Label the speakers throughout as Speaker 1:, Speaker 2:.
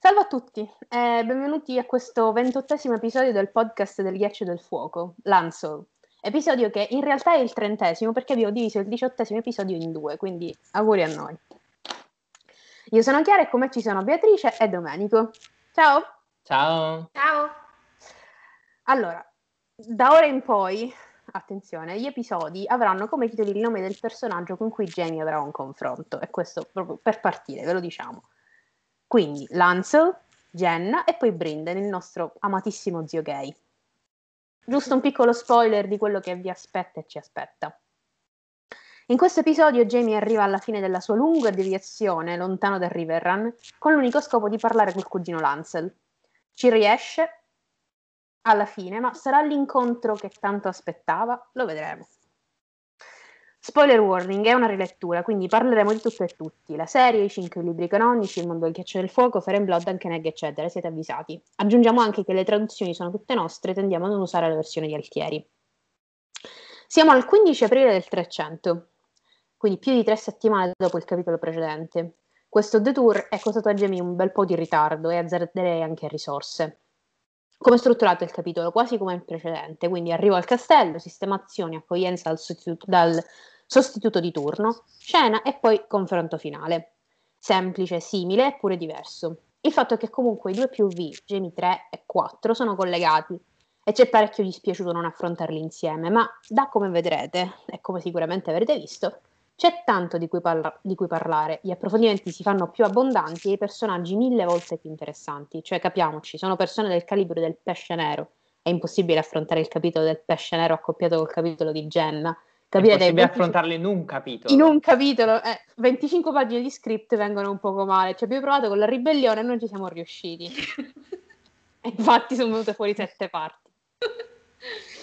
Speaker 1: Salve a tutti e benvenuti a questo ventottesimo episodio del podcast del ghiaccio del fuoco, Lansol. Episodio che in realtà è il trentesimo perché vi ho diviso il diciottesimo episodio in due, quindi auguri a noi. Io sono Chiara e come ci sono Beatrice e Domenico. Ciao!
Speaker 2: Ciao!
Speaker 3: Ciao!
Speaker 1: Allora, da ora in poi, attenzione, gli episodi avranno come titoli il nome del personaggio con cui Jamie avrà un confronto e questo proprio per partire, ve lo diciamo. Quindi Lancel, Jenna e poi Brinden, il nostro amatissimo zio gay. Giusto un piccolo spoiler di quello che vi aspetta e ci aspetta. In questo episodio Jamie arriva alla fine della sua lunga deviazione lontano dal Riverrun con l'unico scopo di parlare col cugino Lancel. Ci riesce alla fine, ma sarà l'incontro che tanto aspettava? Lo vedremo. Spoiler warning, è una rilettura, quindi parleremo di tutto e tutti. La serie, i cinque libri canonici, il mondo del ghiaccio del fuoco, Fire and Blood, anche Neg, eccetera, siete avvisati. Aggiungiamo anche che le traduzioni sono tutte nostre, tendiamo a non usare la versione di Altieri. Siamo al 15 aprile del 300, quindi più di tre settimane dopo il capitolo precedente. Questo detour è costato a Jamie un bel po' di ritardo e azzarderei anche risorse. Come è strutturato il capitolo? Quasi come il precedente, quindi arrivo al castello, sistemazioni, accoglienza dal sostituto, dal sostituto di turno, scena e poi confronto finale. Semplice, simile eppure diverso. Il fatto è che comunque i due POV, Jamie 3 e 4, sono collegati e c'è parecchio dispiaciuto non affrontarli insieme, ma da come vedrete, e come sicuramente avrete visto, c'è tanto di cui, parla- di cui, parlare, gli approfondimenti si fanno più abbondanti e i personaggi mille volte più interessanti, cioè capiamoci, sono persone del calibro del pesce nero, è impossibile affrontare il capitolo del pesce nero accoppiato col capitolo di Jenna,
Speaker 2: capire è possibile affrontarli in un capitolo.
Speaker 1: In un capitolo, eh, 25 pagine di script vengono un poco male. Ci abbiamo provato con la ribellione e non ci siamo riusciti. infatti sono venute fuori sette parti.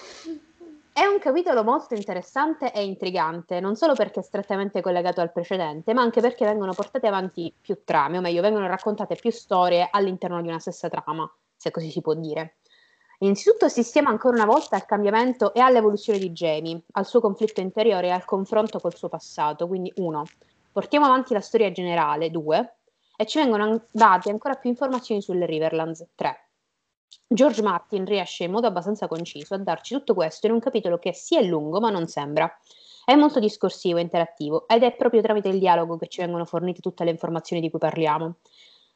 Speaker 1: È un capitolo molto interessante e intrigante, non solo perché è strettamente collegato al precedente, ma anche perché vengono portate avanti più trame, o meglio, vengono raccontate più storie all'interno di una stessa trama, se così si può dire. Innanzitutto assistiamo ancora una volta al cambiamento e all'evoluzione di Jamie, al suo conflitto interiore e al confronto col suo passato. Quindi, uno, portiamo avanti la storia generale, due, e ci vengono date ancora più informazioni sulle Riverlands, tre. George Martin riesce in modo abbastanza conciso a darci tutto questo in un capitolo che sì è lungo, ma non sembra. È molto discorsivo e interattivo ed è proprio tramite il dialogo che ci vengono fornite tutte le informazioni di cui parliamo.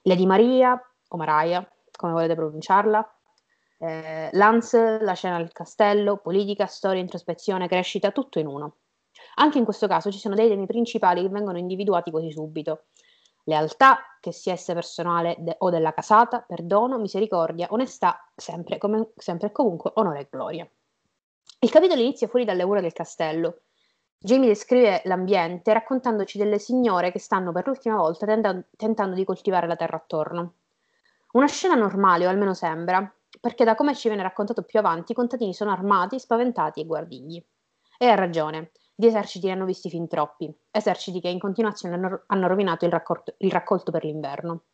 Speaker 1: Lady Maria, o Maraia, come volete pronunciarla, eh, Lance, la scena del castello, politica, storia, introspezione, crescita, tutto in uno. Anche in questo caso ci sono dei temi principali che vengono individuati quasi subito. Lealtà, che sia essa personale de- o della casata, perdono, misericordia, onestà, sempre, come, sempre e comunque onore e gloria. Il capitolo inizia fuori dalle mura del castello. Jamie descrive l'ambiente raccontandoci delle signore che stanno per l'ultima volta tenta- tentando di coltivare la terra attorno. Una scena normale, o almeno sembra, perché da come ci viene raccontato più avanti, i contadini sono armati, spaventati e guardigli. E ha ragione, di eserciti ne hanno visti fin troppi, eserciti che in continuazione hanno, rovinato il, raccolto, il raccolto per l'inverno.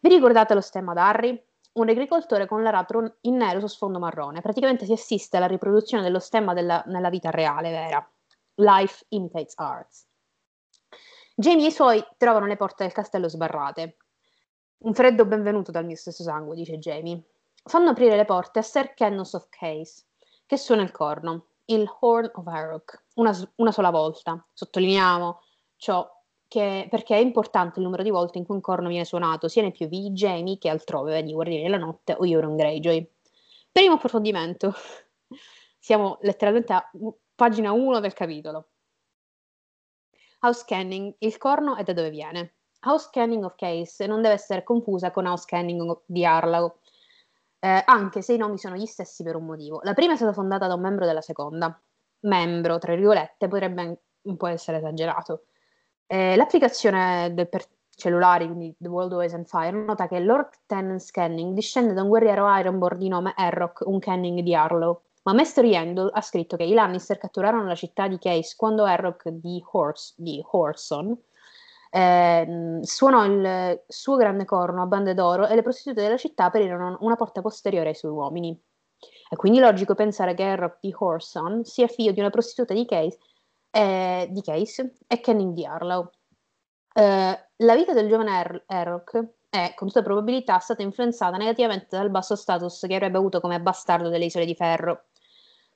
Speaker 1: Vi ricordate lo stemma d'Harry? Un agricoltore con l'aratro in nero su sfondo marrone. Praticamente si assiste alla riproduzione dello stemma della, nella vita reale, vera. Life imitates arts. Jamie e i suoi trovano le porte del castello sbarrate. Un freddo benvenuto dal mio stesso sangue, dice Jamie fanno aprire le porte a Sir Kennos of Case, che suona il corno, il Horn of Arrock, una, una sola volta. Sottolineiamo ciò che, perché è importante il numero di volte in cui un corno viene suonato, sia nei POV di Jamie che altrove, vedi Guardiani della Notte o Euron Greyjoy. Primo approfondimento, siamo letteralmente a pagina 1 del capitolo. House Canning, il corno è da dove viene. House Canning of Case non deve essere confusa con House Canning di Arlago, eh, anche se i nomi sono gli stessi per un motivo. La prima è stata fondata da un membro della seconda. Membro, tra virgolette, potrebbe un po' essere esagerato. Eh, l'applicazione del per cellulari, quindi The World Always on Fire, nota che Lord Tennant Canning discende da un guerriero Ironborn di nome Errock, un Canning di Arlow. Ma Master Yendel ha scritto che i Lannister catturarono la città di Case quando Errock di, Horse, di Horson eh, suonò il suo grande corno a bande d'oro e le prostitute della città aprirono una porta posteriore ai suoi uomini. È quindi logico pensare che Errock di Horson sia figlio di una prostituta di Case, eh, di Case e Canning di Arlow. Eh, la vita del giovane er- Errock è, con tutta probabilità, stata influenzata negativamente dal basso status che avrebbe avuto come bastardo delle Isole di Ferro.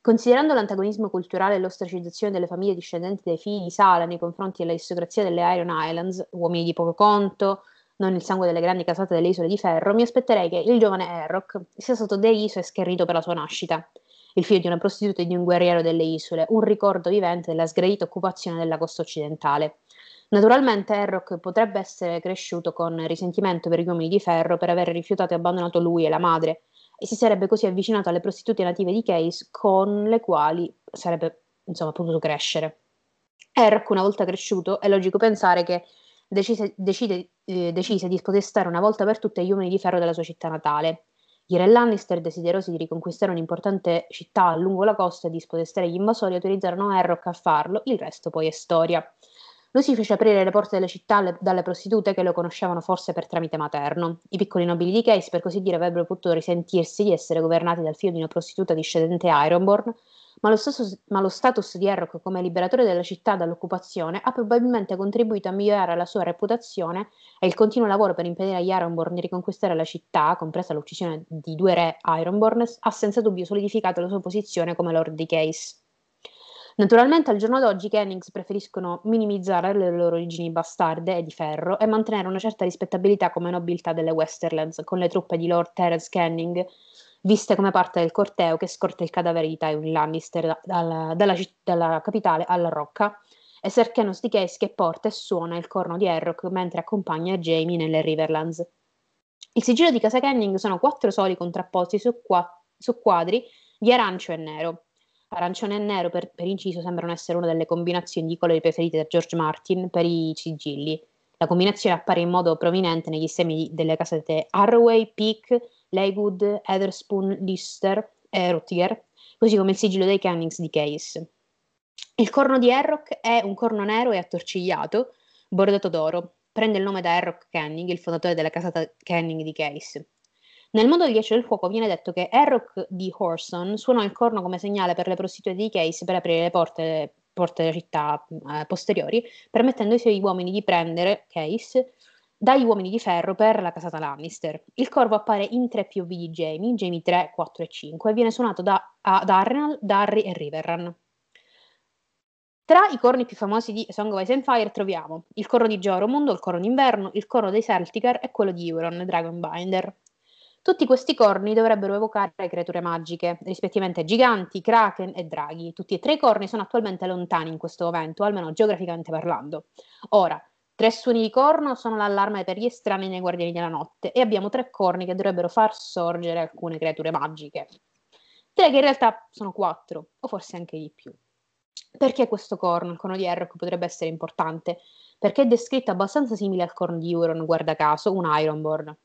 Speaker 1: Considerando l'antagonismo culturale e l'ostracizzazione delle famiglie discendenti dai figli di Sala nei confronti dell'aristocrazia delle Iron Islands, uomini di poco conto, non il sangue delle grandi casate delle Isole di Ferro, mi aspetterei che il giovane Errock sia stato deriso e scherrito per la sua nascita. Il figlio di una prostituta e di un guerriero delle isole, un ricordo vivente della sgradita occupazione della costa occidentale. Naturalmente Errock potrebbe essere cresciuto con risentimento per gli uomini di ferro per aver rifiutato e abbandonato lui e la madre, e si sarebbe così avvicinato alle prostitute native di Case con le quali sarebbe insomma potuto crescere. Eric, una volta cresciuto, è logico pensare che decise, decide, eh, decise di spodestare una volta per tutte gli uomini di ferro della sua città natale. I re Lannister, desiderosi di riconquistare un'importante città lungo la costa e di spodestare gli invasori, autorizzarono Errock a farlo, il resto poi è storia. Lui si fece aprire le porte delle città alle, dalle prostitute che lo conoscevano forse per tramite materno. I piccoli nobili di Case, per così dire, avrebbero potuto risentirsi di essere governati dal figlio di una prostituta discendente Ironborn, ma lo, status, ma lo status di Errock come liberatore della città dall'occupazione ha probabilmente contribuito a migliorare la sua reputazione e il continuo lavoro per impedire agli Ironborn di riconquistare la città, compresa l'uccisione di due re Ironborn, ha senza dubbio solidificato la sua posizione come Lord di Case. Naturalmente al giorno d'oggi i Kennings preferiscono minimizzare le loro origini bastarde e di ferro e mantenere una certa rispettabilità come nobiltà delle Westerlands, con le truppe di Lord Terence Canning viste come parte del corteo che scorta il cadavere di Tywin Lannister da, dalla, dalla, dalla, capitale alla Rocca e Serkenos di Case che porta e suona il corno di Errock mentre accompagna Jamie nelle Riverlands. Il sigillo di casa Canning sono quattro soli contrapposti su, qua, su quadri di arancio e nero arancione e nero per, per, inciso sembrano essere una delle combinazioni di colori preferite da George Martin per i sigilli. La combinazione appare in modo prominente negli stemmi delle casette Harroway, Peak, Leywood, Etherspoon, Lister e Ruttiger, così come il sigillo dei Cannings di Case. Il corno di Errock è un corno nero e attorcigliato, bordato d'oro. Prende il nome da Errock Canning, il fondatore della casata Canning di Case. Nel mondo degli Ghiaccio del Fuoco viene detto che Errock di Horson suonò il corno come segnale per le prostitute di Case per aprire le porte, porte della città eh, posteriori, permettendo ai suoi uomini di prendere Case dagli uomini di ferro per la casata Lannister. Il corvo appare in tre POV di Jamie, Jamie 3, 4 e 5, e viene suonato da, ad Arnal, Darry e Riverrun. Tra i corni più famosi di Song of Ice and Fire troviamo il corno di Joromundo, il corno d'inverno, il corno dei Celticar e quello di Euron, Dragonbinder. Tutti questi corni dovrebbero evocare creature magiche, rispettivamente giganti, kraken e draghi. Tutti e tre i corni sono attualmente lontani in questo momento, almeno geograficamente parlando. Ora, tre suoni di corno sono l'allarme per gli estranei nei Guardiani della Notte e abbiamo tre corni che dovrebbero far sorgere alcune creature magiche. Direi che in realtà sono quattro, o forse anche di più. Perché questo corno, il corno di Errock, potrebbe essere importante? Perché è descritto abbastanza simile al corno di Euron, guarda caso, un Ironborn.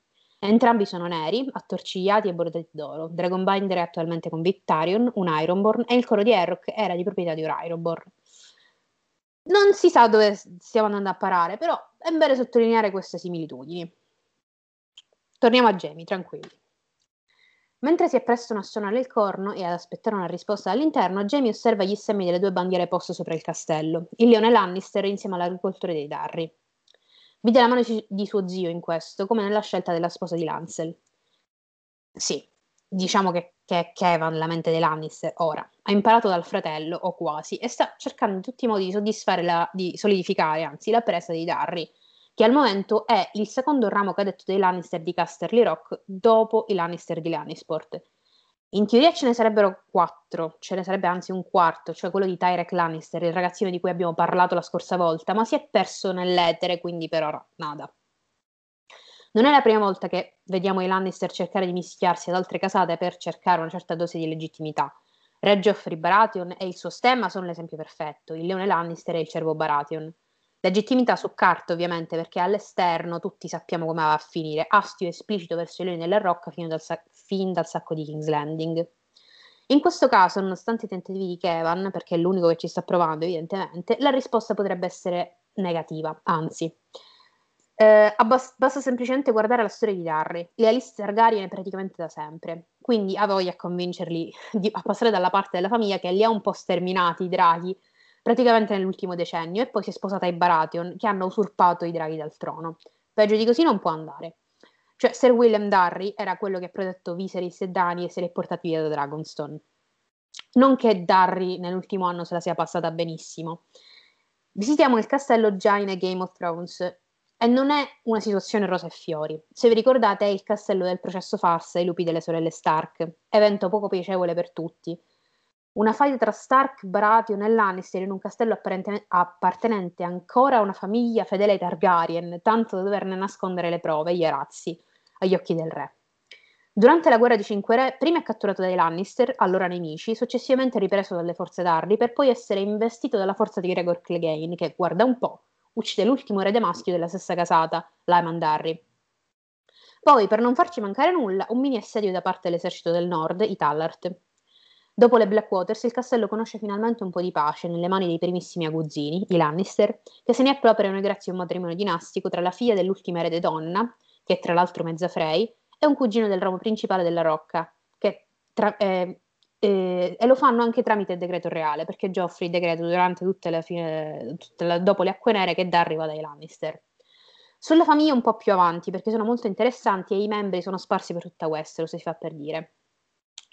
Speaker 1: Entrambi sono neri, attorcigliati e bordati d'oro. Dragonbinder è attualmente con Victarion, un Ironborn, e il coro di Errock era di proprietà di un Ironborn. Non si sa dove stiamo andando a parare, però è bene sottolineare queste similitudini. Torniamo a Jamie, tranquilli. Mentre si apprestano a suonare il corno e ad aspettare una risposta dall'interno, Jamie osserva gli stemmi delle due bandiere poste sopra il castello, il leone Lannister insieme all'agricoltore dei Darry. Vide la mano di suo zio in questo, come nella scelta della sposa di Lancel. Sì, diciamo che, che è Kevan la mente dei Lannister ora. Ha imparato dal fratello, o quasi, e sta cercando in tutti i modi di soddisfare la, di solidificare, anzi, la presa dei Darry, che al momento è il secondo ramo cadetto dei Lannister di Casterly Rock dopo i Lannister di Lannisport in teoria ce ne sarebbero quattro, ce ne sarebbe anzi un quarto, cioè quello di Tyrek Lannister, il ragazzino di cui abbiamo parlato la scorsa volta, ma si è perso nell'etere, quindi per ora nada. Non è la prima volta che vediamo i Lannister cercare di mischiarsi ad altre casate per cercare una certa dose di legittimità. Re Geoffrey Baratheon e il suo stemma sono l'esempio perfetto, il leone Lannister e il cervo Baratheon. Legittimità su carta, ovviamente, perché all'esterno tutti sappiamo come va a finire, astio esplicito verso i leoni della rocca dal, sa- fin dal sacco di King's Landing. In questo caso, nonostante i tentativi di Kevan, perché è l'unico che ci sta provando evidentemente, la risposta potrebbe essere negativa, anzi. Eh, abbast- basta semplicemente guardare la storia di Darry. Le Alice Targaryen praticamente da sempre, quindi ha voglia a convincerli di, a passare dalla parte della famiglia che li ha un po' sterminati i draghi praticamente nell'ultimo decennio, e poi si è sposata ai Baratheon, che hanno usurpato i draghi dal trono. Peggio di così non può andare. Cioè, Sir William Darry era quello che ha protetto Viserys e Dani e se li ha portati via da Dragonstone. Non che Darry nell'ultimo anno se la sia passata benissimo. Visitiamo il castello già in Game of Thrones e non è una situazione rosa e fiori. Se vi ricordate è il castello del processo farsa ai lupi delle sorelle Stark, evento poco piacevole per tutti. Una faida tra Stark, Baratheon e Lannister in un castello appartenente ancora a una famiglia fedele ai Targaryen, tanto da doverne nascondere le prove, gli arazzi, agli occhi del re. Durante la guerra di Cinque Re, prima è catturato dai Lannister, allora nemici, successivamente ripreso dalle forze d'Ardi, per poi essere investito dalla forza di Gregor Clegane, che, guarda un po', uccide l'ultimo erede maschio della stessa casata, Lyman Darry. Poi, per non farci mancare nulla, un mini assedio da parte dell'esercito del nord, i Tallart. Dopo le Blackwaters, il castello conosce finalmente un po' di pace nelle mani dei primissimi aguzzini, i Lannister, che se ne appropriano grazie a un matrimonio dinastico tra la figlia dell'ultima erede donna, che è tra l'altro mezza Frey, e un cugino del ramo principale della Rocca, che tra, eh, eh, e lo fanno anche tramite il decreto reale, perché Geoffrey decreta durante tutte le fine, tutte la, dopo le acque nere che Dar arriva dai Lannister. Sulla famiglia un po' più avanti, perché sono molto interessanti e i membri sono sparsi per tutta Westeros, si fa per dire.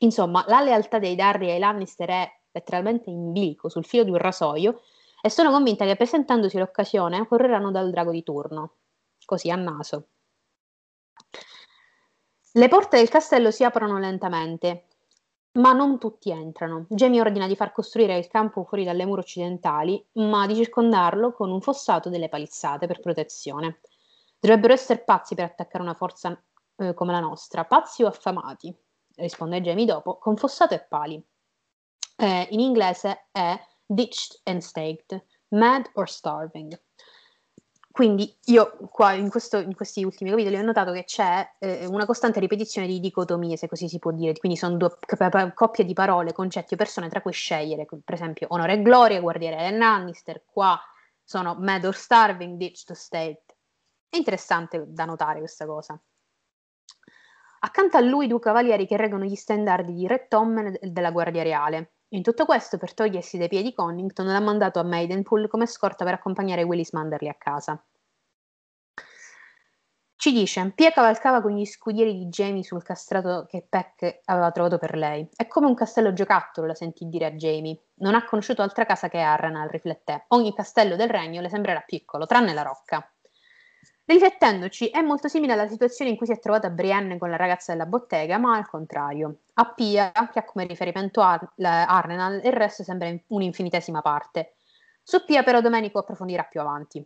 Speaker 1: Insomma, la lealtà dei Darry ai Lannister è letteralmente in bilico, sul filo di un rasoio, e sono convinta che presentandosi l'occasione correranno dal drago di turno, così a naso. Le porte del castello si aprono lentamente, ma non tutti entrano. Jamie ordina di far costruire il campo fuori dalle mura occidentali, ma di circondarlo con un fossato delle palizzate per protezione. Dovrebbero essere pazzi per attaccare una forza eh, come la nostra, pazzi o affamati, risponde Jamie dopo, con fossato e pali. Eh, in inglese è ditched and staked, mad or starving. Quindi io qua in, questo, in, questi ultimi capitoli ho notato che c'è eh, una costante ripetizione di dicotomie, se così si può dire, quindi sono due coppie di parole, concetti o persone tra cui scegliere, per esempio onore e gloria, guardiere Ellen Lannister, qua sono mad or starving, ditch to state. È interessante da notare questa cosa. Accanto a lui due cavalieri che reggono gli standardi di Re Tommen e della Guardia Reale. In tutto questo, per togliersi dai piedi Connington, l'ha mandato a Maidenpool come scorta per accompagnare Willis Manderly a casa. Ci dice, Pia cavalcava con gli scudieri di Jamie sul castrato che Peck aveva trovato per lei. È come un castello giocattolo, la sentì dire a Jamie. Non ha conosciuto altra casa che Arranal, rifletté. Ogni castello del regno le sembrerà piccolo, tranne la rocca. Riflettendoci, è molto simile alla situazione in cui si è trovata Brienne con la ragazza della bottega, ma al contrario. A Pia, che ha come riferimento Ar- Arnenal, il resto sembra un'infinitesima parte. Su Pia però Domenico approfondirà più avanti.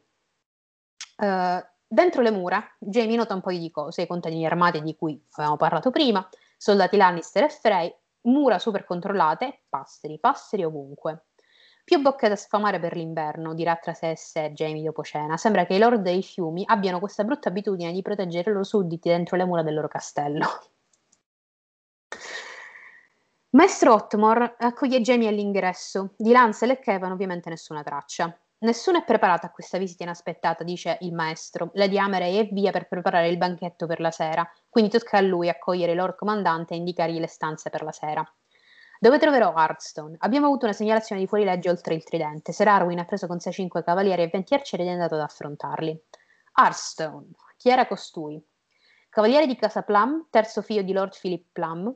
Speaker 1: Uh, dentro le mura, Jamie nota un po' di cose, i contadini armati di cui avevamo parlato prima, soldati Lannister e Frey, mura super controllate, passeri, passeri ovunque. Più bocche da sfamare per l'inverno, dirà tra sé e sé Jamie dopo cena. Sembra che i lord dei fiumi abbiano questa brutta abitudine di proteggere i loro sudditi dentro le mura del loro castello. Maestro Otmore accoglie Jamie all'ingresso. Di Lancel e Kevin ovviamente nessuna traccia. Nessuno è preparato a questa visita inaspettata, dice il maestro. Lady Amerey è via per preparare il banchetto per la sera, quindi tocca a lui accogliere il lord comandante e indicargli le stanze per la sera. Dove troverò Hearthstone? Abbiamo avuto una segnalazione di fuorilegge oltre il tridente. Sir Arwin ha preso con sé cinque cavalieri e venti arcieri ed è andato ad affrontarli. Hearthstone. Chi era costui? Cavaliere di casa Plum, terzo figlio di Lord Philip Plum,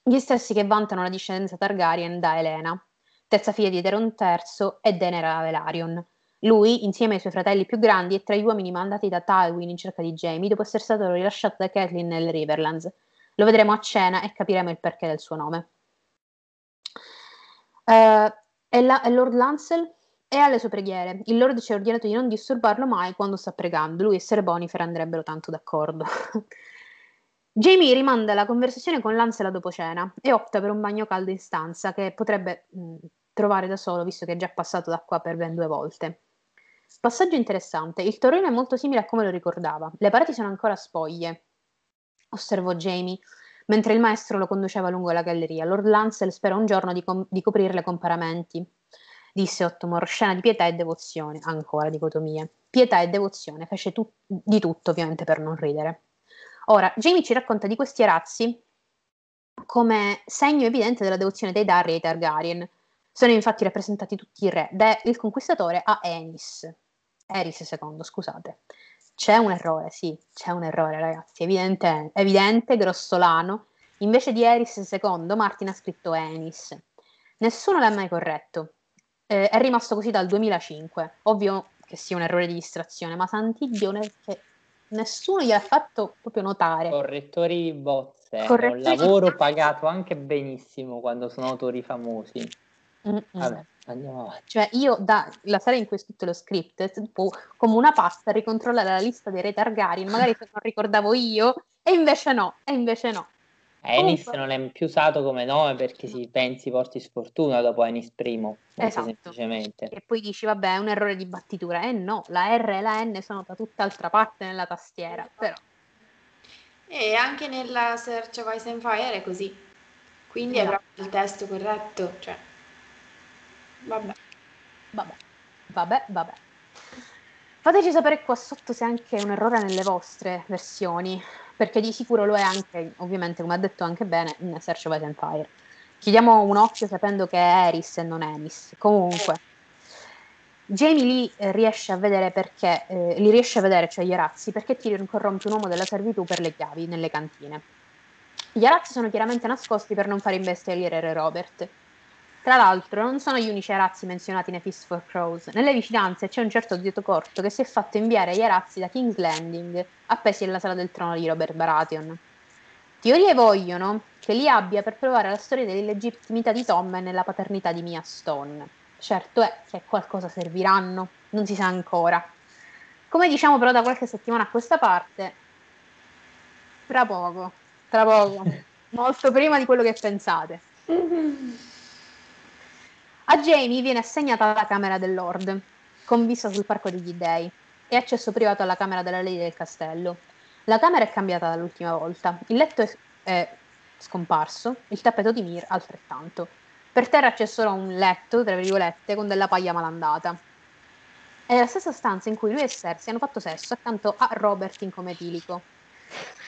Speaker 1: gli stessi che vantano la discendenza Targaryen da Elena, terza figlia di Deron III e Daenerys Velaryon. Lui, insieme ai suoi fratelli più grandi, è tra gli uomini mandati da Tywin in cerca di Jaime dopo essere stato rilasciato da Catelyn nelle Riverlands. Lo vedremo a cena e capiremo il perché del suo nome. Uh, e, la, Lord Lancel è alle sue preghiere. Il Lord ci ha ordinato di non disturbarlo mai quando sta pregando. Lui e Sir Bonifer andrebbero tanto d'accordo. Jamie rimanda la conversazione con Lancel dopo cena e opta per un bagno caldo in stanza che potrebbe mh, trovare da solo visto che è già passato da qua per ben due volte. Passaggio interessante. Il torrone è molto simile a come lo ricordava. Le pareti sono ancora spoglie, osservò Jamie mentre il maestro lo conduceva lungo la galleria. Lord Lancel spera un giorno di, com- di coprirle con paramenti, disse Ottomor, scena di pietà e devozione, ancora dicotomie. Pietà e devozione, fece tu- di tutto ovviamente per non ridere. Ora, Jamie ci racconta di questi arazzi come segno evidente della devozione dei Darri ai Targaryen. Sono infatti rappresentati tutti i re, da il conquistatore a Enis, Eris II, scusate. C'è un errore, sì, c'è un errore, ragazzi, evidente, evidente, grossolano. Invece di Eris secondo, Martin ha scritto Enis. Nessuno l'ha mai corretto. Eh, è rimasto così dal 2005. Ovvio che sia un errore di distrazione, ma Sant'Iddio che nessuno gli ha fatto proprio notare.
Speaker 2: Correttori di bozze, Correttori un lavoro pagato anche benissimo quando sono autori famosi. Mm-mm. Vabbè, andiamo avanti.
Speaker 1: Cioè, io da la serie in cui ho scritto lo script, tipo, come una pasta, ricontrollare la lista dei re Targaryen, magari se non ricordavo io, e invece no, e invece no.
Speaker 2: Ennis Comunque... non è più usato come nome perché si pensi porti sfortuna dopo Ennis primo, esatto. semplicemente.
Speaker 1: E poi dici, vabbè, è un errore di battitura. Eh no, la R e la N sono da tutt'altra parte nella tastiera, però.
Speaker 3: E anche nella Search of Ice and Fire è così. Quindi no. è proprio il testo corretto, cioè... Vabbè.
Speaker 1: Vabbè, vabbè, vabbè. Fateci sapere qua sotto se anche è un errore nelle vostre versioni perché di sicuro lo è anche, ovviamente, come ha detto anche bene, in Search of Fire. Chiediamo un occhio sapendo che è Eris e non Emis. Comunque, Jamie lì eh, riesce a vedere perché, eh, li riesce a vedere, cioè gli arazzi, perché Tyrion corrompe un uomo della servitù per le chiavi nelle cantine. Gli arazzi sono chiaramente nascosti per non fare imbestialire Re Robert. Tra l'altro, non sono gli unici arazzi menzionati nei Fist for Crows. Nelle vicinanze c'è un certo zio corto che si è fatto inviare gli arazzi da King's Landing, appesi alla sala del trono di Robert Baratheon. Teorie vogliono che li abbia per provare la storia dell'illegittimità di Tom e nella paternità di Mia Stone. Certo è che qualcosa serviranno, non si sa ancora. Come diciamo però da qualche settimana a questa parte, tra poco, tra poco, molto prima di quello che pensate. A Jamie viene assegnata la camera del Lord, con vista sul Parco degli Dei, e accesso privato alla camera della Lady del castello. La camera è cambiata dall'ultima volta, il letto è, è scomparso, il tappeto di Mir altrettanto. Per terra c'è solo un letto, tra virgolette, con della paglia malandata. È la stessa stanza in cui lui e Cersei hanno fatto sesso accanto a Robert in come etilico.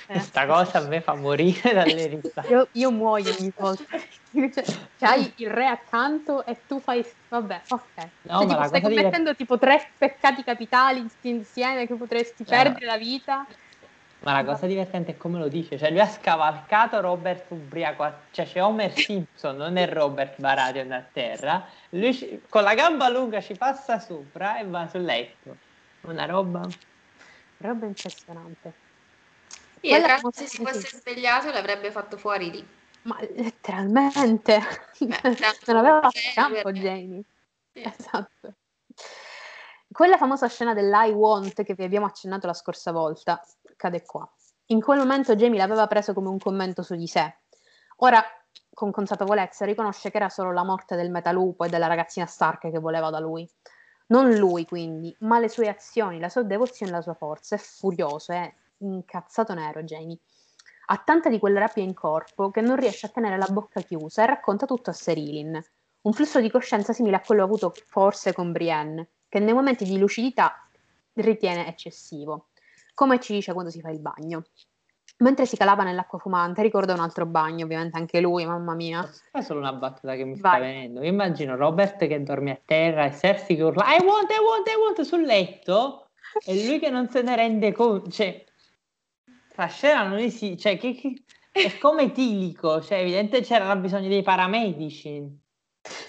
Speaker 2: Questa eh. cosa a me fa morire dalle risate.
Speaker 1: Io, io muoio ogni volta. Cioè, hai il re accanto e tu fai... Vabbè, ok. No, cioè, tipo, stai commettendo divert... tipo tre peccati capitali insieme che potresti no. perdere la vita.
Speaker 2: Ma la cosa divertente è come lo dice, cioè lui ha scavalcato Robert ubriaco, cioè c'è Homer Simpson, non è Robert Baratheon a terra, lui ci, con la gamba lunga ci passa sopra e va sul letto. Una roba...
Speaker 1: Roba impressionante.
Speaker 3: Sì, Quella se si fosse svegliato l'avrebbe fatto fuori lì.
Speaker 1: Ma letteralmente. Beh, non aveva campo Jamie. Sì. Esatto. Quella famosa scena dell'I want che vi abbiamo accennato la scorsa volta cade qua. In quel momento Jamie l'aveva preso come un commento su di sé. Ora, con consapevolezza, riconosce che era solo la morte del metalupo e della ragazzina Stark che voleva da lui. Non lui, quindi, ma le sue azioni, la sua devozione e la sua forza. È furioso, è incazzato nero Jamie. Ha tanta di quella rabbia in corpo che non riesce a tenere la bocca chiusa e racconta tutto a Serilin. Un flusso di coscienza simile a quello avuto forse con Brienne, che nei momenti di lucidità ritiene eccessivo, come ci dice quando si fa il bagno. Mentre si calava nell'acqua fumante, ricorda un altro bagno, ovviamente anche lui, mamma mia.
Speaker 2: È solo una battuta che mi Vai. sta venendo. Io immagino Robert che dorme a terra e Cersei che urla I want, I want, I want sul letto e lui che non se ne rende conto. Cioè, la scena non esiste, cioè, che, che, è come tilico, cioè, evidentemente c'era bisogno dei paramedici.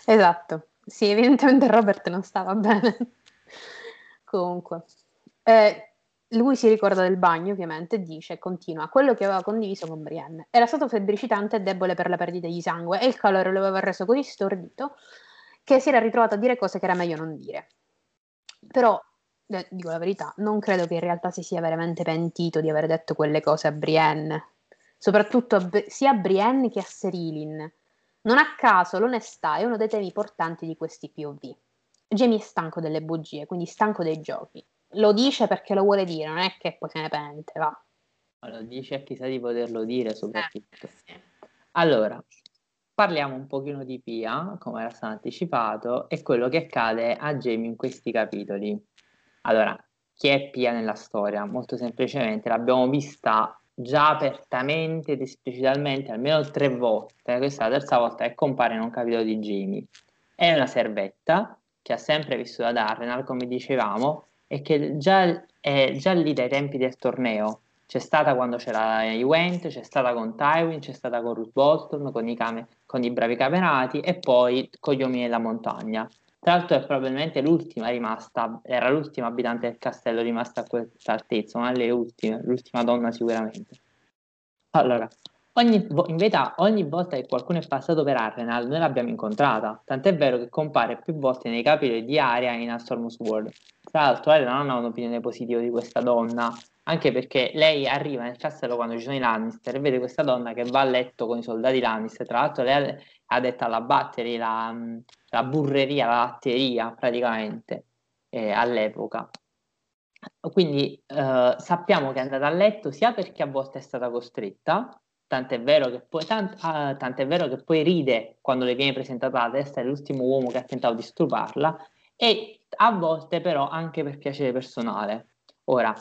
Speaker 1: Esatto, sì, evidentemente Robert non stava bene. Comunque, eh, lui si ricorda del bagno, ovviamente, e dice, continua, quello che aveva condiviso con Brienne. Era stato febbricitante e debole per la perdita di sangue e il calore lo aveva reso così stordito che si era ritrovato a dire cose che era meglio non dire. Però eh, dico la verità, non credo che in realtà si sia veramente pentito di aver detto quelle cose a Brienne, soprattutto a, sia a Brienne che a Serilin. Non a caso l'onestà è uno dei temi portanti di questi POV. Jamie è stanco delle bugie, quindi stanco dei giochi. Lo dice perché lo vuole dire, non è che poi se ne pente, va.
Speaker 2: Lo dice a chi sa di poterlo dire soprattutto. Eh, Allora, parliamo un pochino di Pia, come era stato anticipato, e quello che accade a Jamie in questi capitoli. Allora, chi è Pia nella storia? Molto semplicemente l'abbiamo vista già apertamente ed esplicitamente almeno tre volte, questa è la terza volta che compare in un capitolo di Jamie. È una servetta che ha sempre vissuto ad Arrenal, come dicevamo, e che già è già lì dai tempi del torneo. C'è stata quando c'era Iwent, c'è stata con Tywin, c'è stata con Ruth Bolton, con i, came, con i bravi camerati e poi con gli uomini della montagna. Tra l'altro è probabilmente l'ultima rimasta, era l'ultima abitante del castello rimasta a questa altezza, una delle ultime, l'ultima donna sicuramente. Allora, ogni, in verità ogni volta che qualcuno è passato per Arrenal noi l'abbiamo incontrata, tant'è vero che compare più volte nei capitoli di Aria in A Storm's World. Tra l'altro Aria non ha un'opinione positiva di questa donna, anche perché lei arriva nel castello quando ci sono i Lannister e vede questa donna che va a letto con i soldati Lannister, tra l'altro lei ha detto alla battery la, la burreria, la latteria praticamente eh, all'epoca. Quindi eh, sappiamo che è andata a letto sia perché a volte è stata costretta, tant'è vero che poi, tant- ah, tant'è vero che poi ride quando le viene presentata la testa dell'ultimo uomo che ha tentato di stuparla, e a volte però anche per piacere personale. Ora,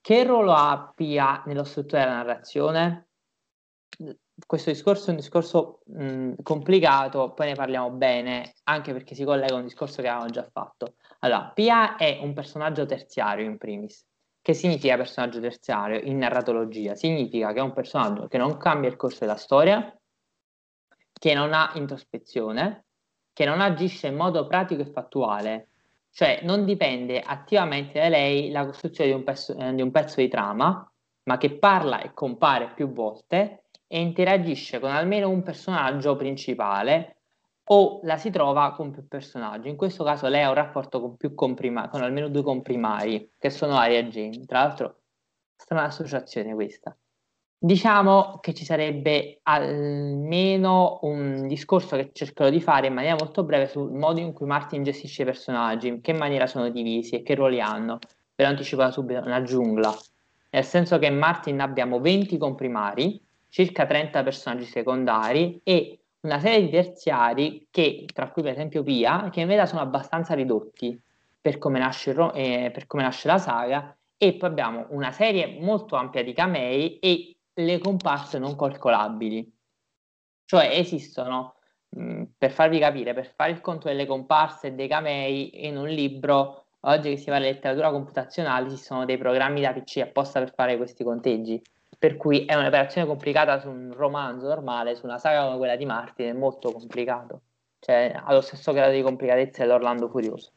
Speaker 2: che ruolo ha Pia nello struttura della narrazione? Questo discorso è un discorso mh, complicato, poi ne parliamo bene, anche perché si collega a un discorso che avevamo già fatto. Allora, Pia è un personaggio terziario in primis. Che significa personaggio terziario in narratologia? Significa che è un personaggio che non cambia il corso della storia, che non ha introspezione, che non agisce in modo pratico e fattuale, cioè non dipende attivamente da lei la costruzione di un, pezzo, eh, di, un pezzo di trama, ma che parla e compare più volte e interagisce con almeno un personaggio principale o la si trova con più personaggi. In questo caso lei ha un rapporto con, più comprima- con almeno due comprimari, che sono Aria e Jane. Tra l'altro, strana associazione questa. Diciamo che ci sarebbe almeno un discorso che cercherò di fare in maniera molto breve sul modo in cui Martin gestisce i personaggi, in che maniera sono divisi e che ruoli hanno. Ve lo anticipo subito, una giungla. Nel senso che in Martin abbiamo 20 comprimari, circa 30 personaggi secondari e una serie di terziari che, tra cui per esempio Pia, che in verità sono abbastanza ridotti per come nasce, eh, per come nasce la saga e poi abbiamo una serie molto ampia di camei e le comparse non calcolabili. Cioè esistono, mh, per farvi capire, per fare il conto delle comparse e dei camei in un libro, oggi che si parla di letteratura computazionale, ci sono dei programmi da PC apposta per fare questi conteggi per cui è un'operazione complicata su un romanzo normale, su una saga come quella di Martin è molto complicato, cioè ha lo stesso grado di complicatezza dell'Orlando Furioso.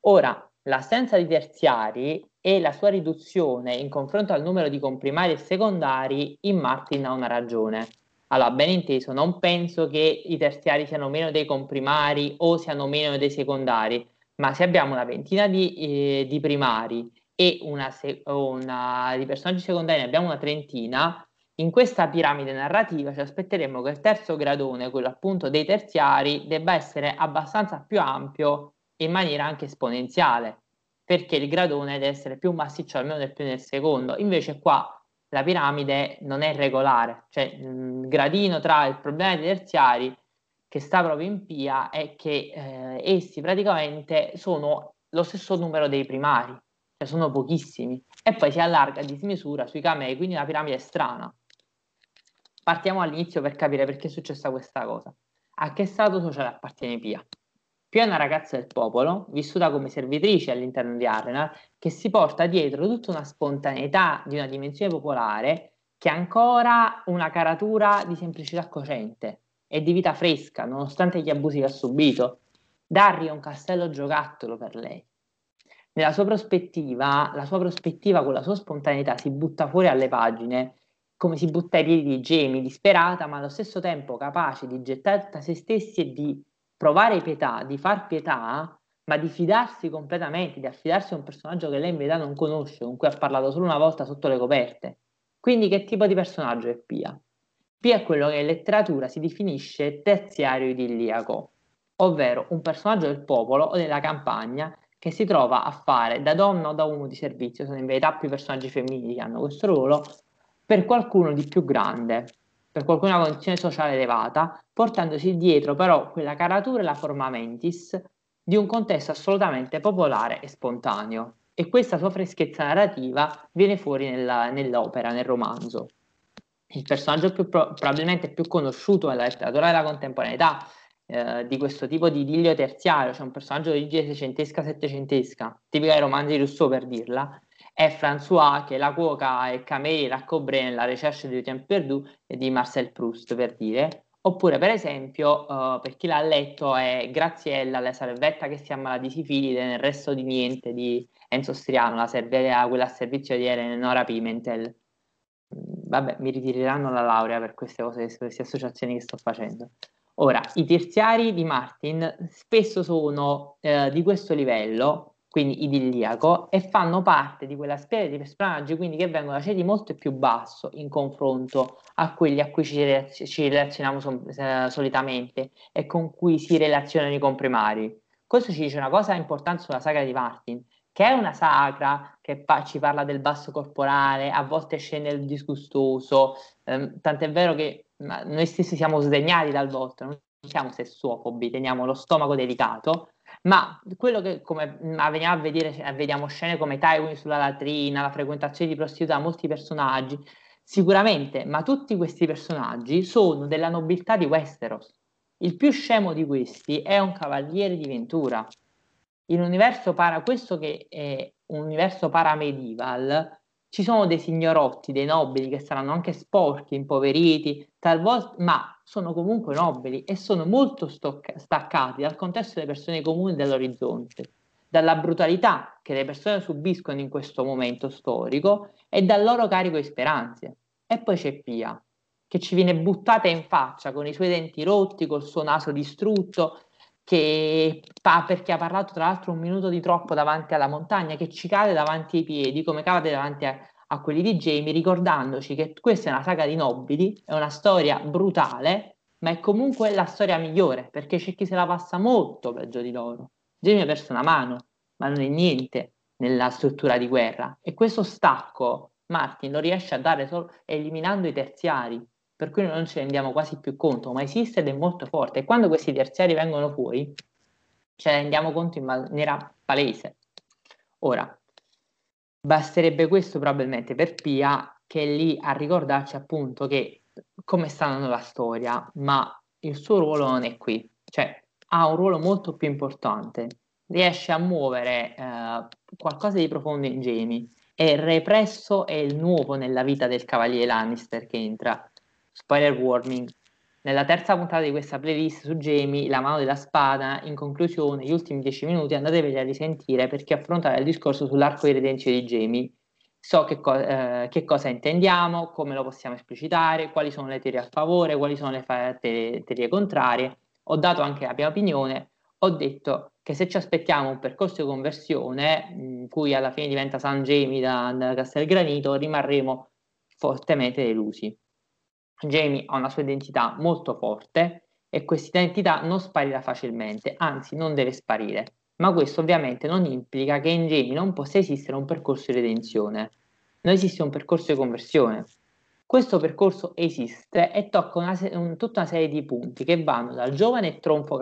Speaker 2: Ora, l'assenza di terziari e la sua riduzione in confronto al numero di comprimari e secondari in Martin ha una ragione. Allora, ben inteso, non penso che i terziari siano meno dei comprimari o siano meno dei secondari, ma se abbiamo una ventina di, eh, di primari e una, una, di personaggi secondari ne abbiamo una trentina, in questa piramide narrativa ci aspetteremmo che il terzo gradone, quello appunto dei terziari, debba essere abbastanza più ampio in maniera anche esponenziale, perché il gradone deve essere più massiccio almeno del più nel secondo. Invece qua la piramide non è regolare, cioè il gradino tra il problema dei terziari che sta proprio in Pia è che eh, essi praticamente sono lo stesso numero dei primari cioè sono pochissimi, e poi si allarga a dismisura sui camei, quindi una piramide strana. Partiamo all'inizio per capire perché è successa questa cosa. A che stato sociale appartiene Pia? Pia è una ragazza del popolo, vissuta come servitrice all'interno di Arena, che si porta dietro tutta una spontaneità di una dimensione popolare che ha ancora una caratura di semplicità cocente e di vita fresca, nonostante gli abusi che ha subito. Darry è un castello giocattolo per lei nella sua prospettiva, la sua prospettiva con la sua spontaneità si butta fuori alle pagine come si butta ai piedi di Jamie, disperata, ma allo stesso tempo capace di gettare tutta se stessi e di provare pietà, di far pietà, ma di fidarsi completamente, di affidarsi a un personaggio che lei in verità non conosce, con cui ha parlato solo una volta sotto le coperte. Quindi che tipo di personaggio è Pia? Pia è quello che in letteratura si definisce terziario idilliaco, ovvero un personaggio del popolo o della campagna che si trova a fare da donna o da uomo di servizio, sono in verità più personaggi femminili che hanno questo ruolo, per qualcuno di più grande, per qualcuno una condizione sociale elevata, portandosi dietro però quella caratura e la forma mentis di un contesto assolutamente popolare e spontaneo. E questa sua freschezza narrativa viene fuori nella, nell'opera, nel romanzo. Il personaggio più pro- probabilmente più conosciuto nella letteratura della contemporaneità eh, di questo tipo di idillio terziario, cioè un personaggio di origine seicentesca, settecentesca, tipica dei romanzi di Rousseau per dirla, è è François che la cuoca e cameriera a Cobre nella recherche du temps perdu di Marcel Proust per dire. Oppure per esempio uh, per chi l'ha letto è Graziella la salvetta che si ammala di sifilide nel resto di niente di Enzo Striano la servetta quella a servizio di Eleonora Pimentel. Mm, vabbè mi ritireranno la laurea per queste cose per queste associazioni che sto facendo ora i terziari di Martin spesso sono uh, di questo livello quindi idilliaco, e fanno parte di quella specie di personaggi quindi che vengono da ceti molto più basso in confronto a quelli a cui ci, ci relazioniamo so, eh, solitamente e con cui si relazionano i comprimari. Questo ci dice una cosa importante sulla sagra di Martin, che è una sagra che pa- ci parla del basso corporale, a volte scende il disgustoso, ehm, tant'è vero che noi stessi siamo sdegnati dal volto, non siamo sessuofobi, teniamo lo stomaco delicato, ma quello che come veniamo a vedere, vediamo scene come Tywin sulla latrina, la frequentazione di prostituta, molti personaggi, sicuramente, ma tutti questi personaggi sono della nobiltà di Westeros. Il più scemo di questi è un cavaliere di Ventura. In un universo para, questo che è un universo paramedieval, ci sono dei signorotti, dei nobili che saranno anche sporchi, impoveriti, talvolta, ma sono comunque nobili e sono molto stocca- staccati dal contesto delle persone comuni dell'orizzonte, dalla brutalità che le persone subiscono in questo momento storico e dal loro carico di speranze. E poi c'è Pia, che ci viene buttata in faccia con i suoi denti rotti, col suo naso distrutto, che pa- perché ha parlato tra l'altro un minuto di troppo davanti alla montagna, che ci cade davanti ai piedi, come cade davanti a, a quelli di Jamie, ricordandoci che questa è una saga di nobili, è una storia brutale, ma è comunque la storia migliore, perché c'è chi se la passa molto peggio di loro. Jamie ha perso una mano, ma non è niente nella struttura di guerra. E questo stacco Martin lo riesce a dare solo eliminando i terziari, per cui non ci rendiamo quasi più conto, ma esiste ed è molto forte. E quando questi terziari vengono fuori, ce ne rendiamo conto in maniera palese. Ora, Basterebbe questo probabilmente per Pia, che è lì a ricordarci appunto che come sta andando la storia, ma il suo ruolo non è qui, cioè ha un ruolo molto più importante, riesce a muovere eh, qualcosa di profondo in Jamie, è represso e il nuovo nella vita del cavaliere Lannister che entra. Spoiler warning, nella terza puntata di questa playlist su Jamie, La mano della spada, in conclusione, gli ultimi dieci minuti andateveli a risentire perché affrontare il discorso sull'arco di redenzione di Jamie. So che, co- eh, che, cosa intendiamo, come lo possiamo esplicitare, quali sono le teorie a favore, quali sono le fa- te- teorie contrarie. Ho dato anche la mia opinione, ho detto che se ci aspettiamo un percorso di conversione, in cui alla fine diventa San Jamie da Castelgranito, rimarremo fortemente delusi. Jamie ha una sua identità molto forte e questa identità non sparirà facilmente, anzi non deve sparire. Ma questo ovviamente non implica che in Jamie non possa esistere un percorso di redenzione. Non esiste un percorso di conversione. Questo percorso esiste e tocca una, un, tutta una serie di punti che vanno dal giovane tronfo,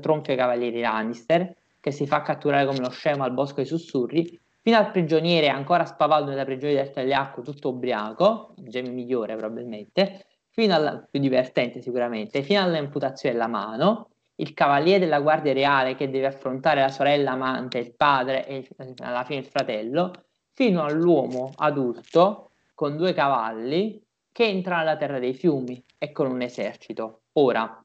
Speaker 2: tronfio cavaliere Lannister, che si fa catturare come lo scemo al bosco dei sussurri, fino al prigioniere ancora spavaldo nella prigione del Tagliacco, tutto ubriaco, Jamie migliore probabilmente, fino alla più divertente sicuramente, fino all'imputazione della mano, il cavaliere della guardia reale che deve affrontare la sorella amante, il padre e il, alla fine il fratello, fino all'uomo adulto con due cavalli che entra nella terra dei fiumi e con un esercito. Ora,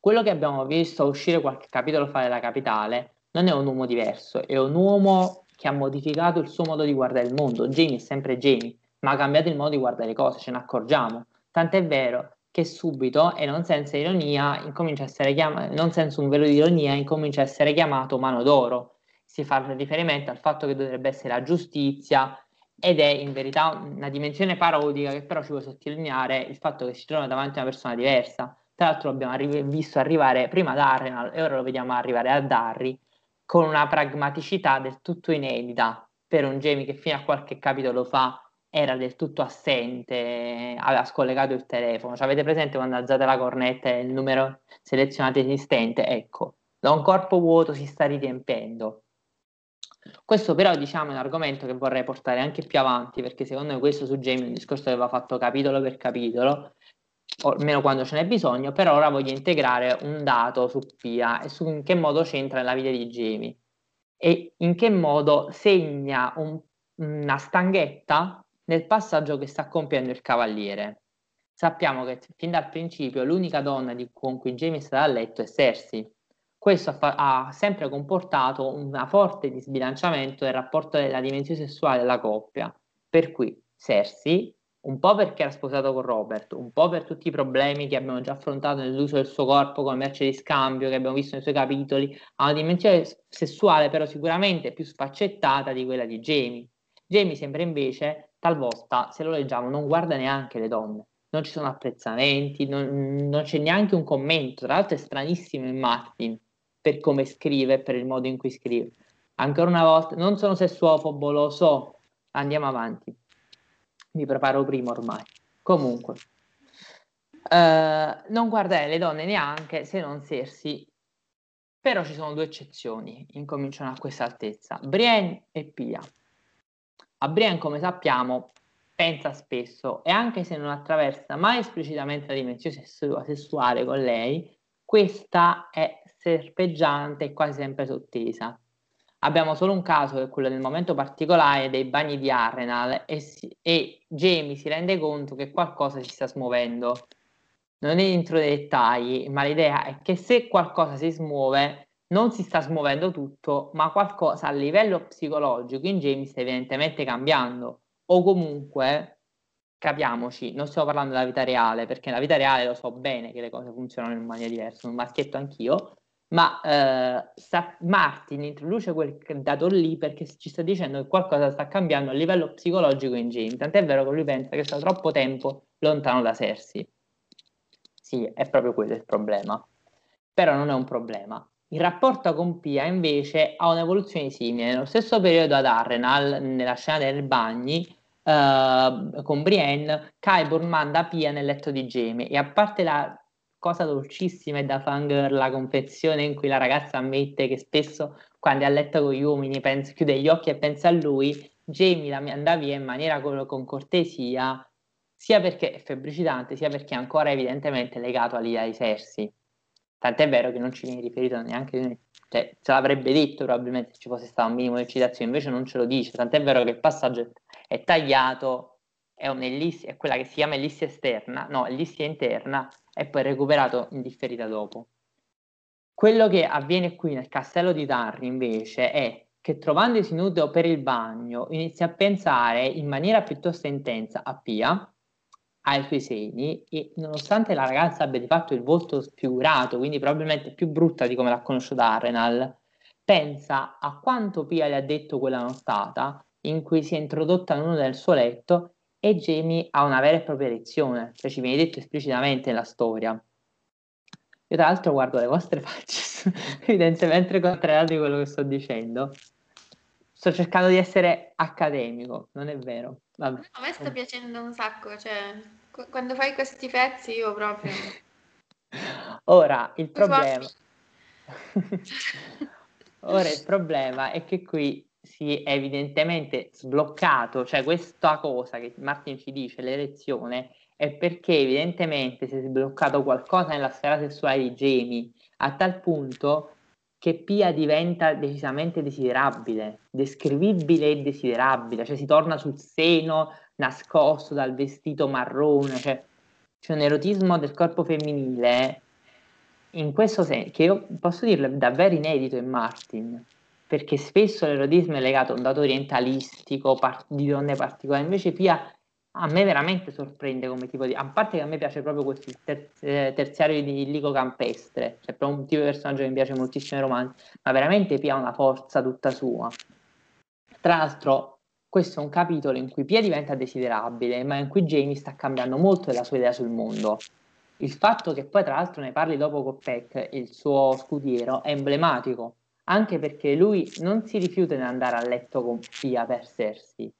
Speaker 2: quello che abbiamo visto uscire qualche capitolo fa della capitale non è un uomo diverso, è un uomo che ha modificato il suo modo di guardare il mondo. Jamie è sempre Jamie, ma ha cambiato il modo di guardare le cose, ce ne accorgiamo. Tant'è vero che subito, e non senza ironia, incomincia a essere chiamato, non senza un velo di ironia, incomincia a essere chiamato mano d'oro. Si fa riferimento al fatto che dovrebbe essere la giustizia ed è in verità una dimensione parodica che però ci vuole sottolineare il fatto che si trova davanti a una persona diversa. Tra l'altro l'abbiamo arri- visto arrivare prima ad Arrenal e ora lo vediamo arrivare a Darry con una pragmaticità del tutto inedita per un Jamie che fino a qualche capitolo fa era del tutto assente, aveva scollegato il telefono. Cioè, avete presente quando alzate la cornetta e il numero selezionato esistente? Ecco, da un corpo vuoto si sta riempendo. Questo però diciamo è un argomento che vorrei portare anche più avanti perché secondo me questo su Jamie è un discorso che va fatto capitolo per capitolo, almeno quando ce n'è bisogno, però ora voglio integrare un dato su Pia e su in che modo c'entra nella vita di Jamie e in che modo segna un una stanghetta nel passaggio che sta compiendo il cavaliere. Sappiamo che fin dal principio l'unica donna di, con cui Jamie sta a letto è Cersei. Questo ha, ha sempre comportato un forte disbilanciamento del rapporto della dimensione sessuale della coppia, per cui Cersei un po' perché era sposato con Robert, un po' per tutti i problemi che abbiamo già affrontato nell'uso del suo corpo come merce di scambio, che abbiamo visto nei suoi capitoli, ha una dimensione sessuale però sicuramente più sfaccettata di quella di Jamie. Jamie sembra invece, talvolta, se lo leggiamo, non guarda neanche le donne, non ci sono apprezzamenti, non, non c'è neanche un commento, tra l'altro è stranissimo in Martin per come scrive, per il modo in cui scrive. Ancora una volta, non sono sessuofobo, lo so, andiamo avanti. Mi preparo prima ormai. Comunque, eh, non guardare le donne neanche se non Sersi, però ci sono due eccezioni, incominciano a questa altezza, Brienne e Pia. A Brienne, come sappiamo, pensa spesso e anche se non attraversa mai esplicitamente la dimensione sessuale con lei, questa è serpeggiante e quasi sempre sottesa. Abbiamo solo un caso, che è quello del momento particolare dei bagni di Arrenal, e, si, e Jamie si rende conto che qualcosa si sta smuovendo. Non è dentro dei dettagli, ma l'idea è che se qualcosa si smuove, non si sta smuovendo tutto, ma qualcosa a livello psicologico in Jamie sta evidentemente cambiando. O comunque, capiamoci, non stiamo parlando della vita reale, perché nella vita reale lo so bene che le cose funzionano in maniera diversa, un maschietto anch'io, ma eh, sa- Martin introduce quel dato lì perché ci sta dicendo che qualcosa sta cambiando a livello psicologico in Jane, tant'è vero che lui pensa che sta troppo tempo lontano da Cersei. Sì, è proprio quello il problema. Però non è un problema. Il rapporto con Pia invece ha un'evoluzione simile. Nello stesso periodo ad Arrenal, nella scena dei bagni, uh, con Brienne, Kyburn manda Pia nel letto di Jamie e a parte la cosa dolcissima e da fangirl la confezione in cui la ragazza ammette che spesso quando è a letto con gli uomini pensa, chiude gli occhi e pensa a lui, Jamie la manda via in maniera con, con cortesia, sia perché è febbricitante, sia perché è ancora evidentemente legato all'idea di Cersei. Tant'è vero che non ci viene riferito neanche, cioè ce l'avrebbe detto probabilmente se ci fosse stato un minimo di citazione, invece non ce lo dice, tant'è vero che il passaggio è tagliato, è, è quella che si chiama ellissia esterna, no, ellissia interna, e poi recuperato in differita dopo. Quello che avviene qui nel castello di Tarri invece è che trovandosi nudo per il bagno inizia a pensare in maniera piuttosto intensa a Pia, ai suoi seni e nonostante la ragazza abbia di fatto il volto sfigurato, quindi probabilmente più brutta di come l'ha conosciuta Arenal, pensa a quanto Pia le ha detto quella nottata in cui si è introdotta in uno del suo letto e Jamie ha una vera e propria lezione, cioè ci viene detto esplicitamente nella storia. Io tra l'altro guardo le vostre facce, evidentemente contrario di quello che sto dicendo. Sto cercando di essere accademico, non è vero.
Speaker 3: Vabbè. A me sta piacendo un sacco, cioè quando fai questi pezzi io proprio...
Speaker 2: Ora, il problema... Ora il problema è che qui si è evidentemente sbloccato, cioè questa cosa che Martin ci dice, l'elezione, è perché evidentemente si è sbloccato qualcosa nella sfera sessuale di Jamie, a tal punto che Pia diventa decisamente desiderabile, descrivibile e desiderabile, cioè si torna sul seno nascosto dal vestito marrone, cioè c'è un erotismo del corpo femminile in questo senso, che io posso dirlo davvero inedito in Martin perché spesso l'erotismo è legato a un dato orientalistico par- di donne particolari, invece Pia a me veramente sorprende come tipo di... A parte che a me piace proprio questo ter- eh, terziario di Lico Campestre, cioè proprio un tipo di personaggio che mi piace moltissimo ai romanzi, ma veramente Pia ha una forza tutta sua. Tra l'altro, questo è un capitolo in cui Pia diventa desiderabile, ma in cui Jamie sta cambiando molto della sua idea sul mondo. Il fatto che poi, tra l'altro, ne parli dopo con Peck, il suo scudiero, è emblematico, anche perché lui non si rifiuta di andare a letto con Pia per Cersei.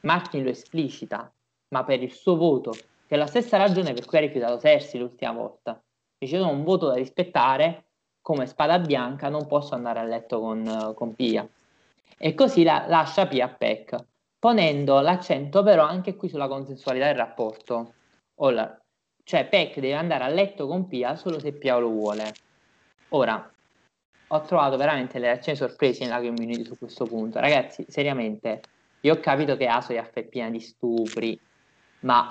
Speaker 2: Martin lo esplicita, ma per il suo voto, che è la stessa ragione per cui ha rifiutato Cersei l'ultima volta. Dice: Io ho un voto da rispettare, come spada bianca non posso andare a letto con, con Pia. E così la, lascia Pia a Peck, ponendo l'accento però anche qui sulla consensualità del rapporto. Ora, cioè Peck deve andare a letto con Pia solo se Pia lo vuole. Ora, ho trovato veramente le reazioni sorprese nella community su questo punto. Ragazzi, seriamente, io ho capito che Asoyaf è piena di stupri, ma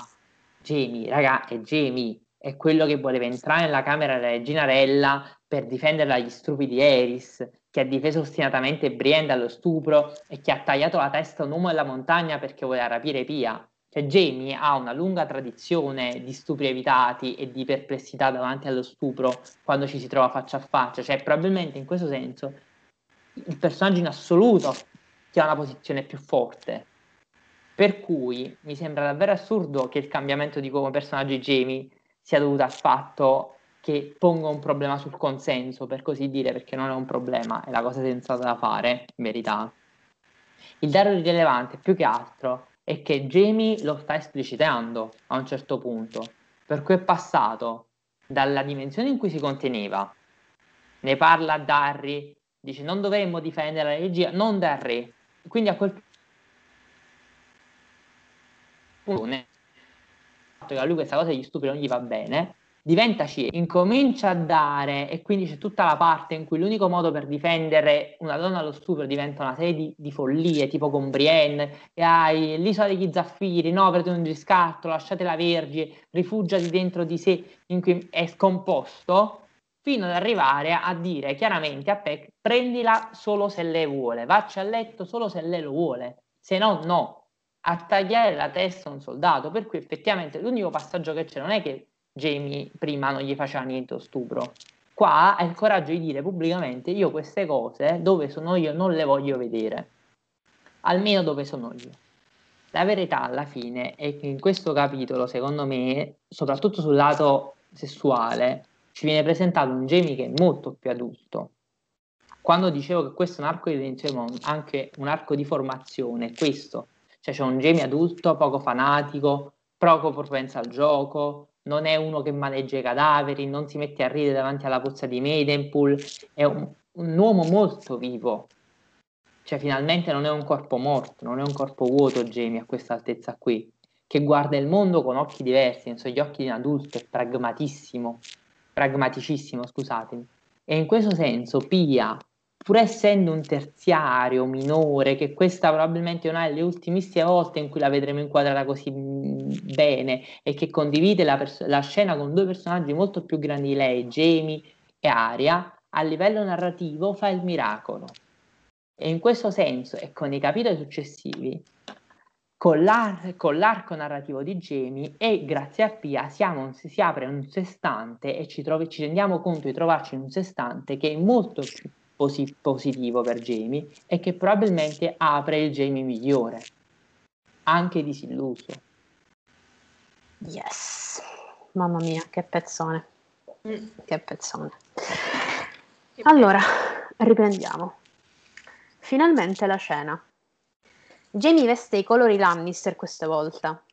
Speaker 2: Jamie, raga, è Jamie, è quello che voleva entrare nella camera della regina Rella per difenderla dagli stupri di Eris, che ha difeso ostinatamente Brienne dallo stupro e che ha tagliato la testa a un uomo della montagna perché voleva rapire Pia. Cioè Jamie ha una lunga tradizione di stupri evitati e di perplessità davanti allo stupro quando ci si trova faccia a faccia, cioè probabilmente in questo senso il personaggio in assoluto che ha una posizione più forte. Per cui mi sembra davvero assurdo che il cambiamento di come personaggio Jamie sia dovuto al fatto che ponga un problema sul consenso, per così dire, perché non è un problema, è la cosa sensata da fare, in verità. Il dato rilevante più che altro è che Jamie lo sta esplicitando a un certo punto, per cui è passato dalla dimensione in cui si conteneva, ne parla a Darry, dice non dovremmo difendere la regia, non da re. Quindi a quel punto, che a lui questa cosa degli stupidi non gli va bene, diventa C, incomincia a dare e quindi c'è tutta la parte in cui l'unico modo per difendere una donna allo stupro diventa una serie di, di follie, tipo con Brienne, e hai l'isola degli zaffiri, no, prendete un riscatto, lasciatela vergine, rifugiati dentro di sé in cui è scomposto, fino ad arrivare a dire chiaramente a Peck prendila solo se lei vuole, vacci a letto solo se lei lo vuole, se no no, a tagliare la testa a un soldato, per cui effettivamente l'unico passaggio che c'è non è che Jamie prima non gli faceva niente stupro. Qua ha il coraggio di dire pubblicamente io queste cose dove sono io non le voglio vedere, almeno dove sono io. La verità alla fine è che in questo capitolo, secondo me, soprattutto sul lato sessuale, ci viene presentato un Jamie che è molto più adulto. Quando dicevo che questo è un arco di redenzione, anche un arco di formazione, questo, cioè c'è un Jamie adulto, poco fanatico, poco propenso al gioco, non è uno che maneggia i cadaveri, non si mette a ridere davanti alla pozza di Maidenpool, è un, un uomo molto vivo. Cioè, finalmente non è un corpo morto, non è un corpo vuoto Jamie a questa altezza qui, che guarda il mondo con occhi diversi, non so, gli occhi di un adulto, è pragmatissimo, pragmaticissimo, scusatemi. E in questo senso Pia pur essendo un terziario minore, che questa probabilmente è una delle ultimissime volte in cui la vedremo inquadrata così mm, bene e che condivide la, pers- la scena con due personaggi molto più grandi di lei, Jamie e Aria, a livello narrativo fa il miracolo. E in questo senso, e con i capitoli successivi, con, l'ar- con l'arco narrativo di Jamie e grazie a Pia siamo, si apre un sestante e ci, trovi, ci rendiamo conto di trovarci in un sestante che è molto più posi- positivo per Jamie e che probabilmente apre il Jamie migliore, anche disilluso.
Speaker 1: Yes, mamma mia, che pezzone, mm. che pezzone. Allora, riprendiamo. Finalmente la cena. Jamie veste i colori Lannister questa volta.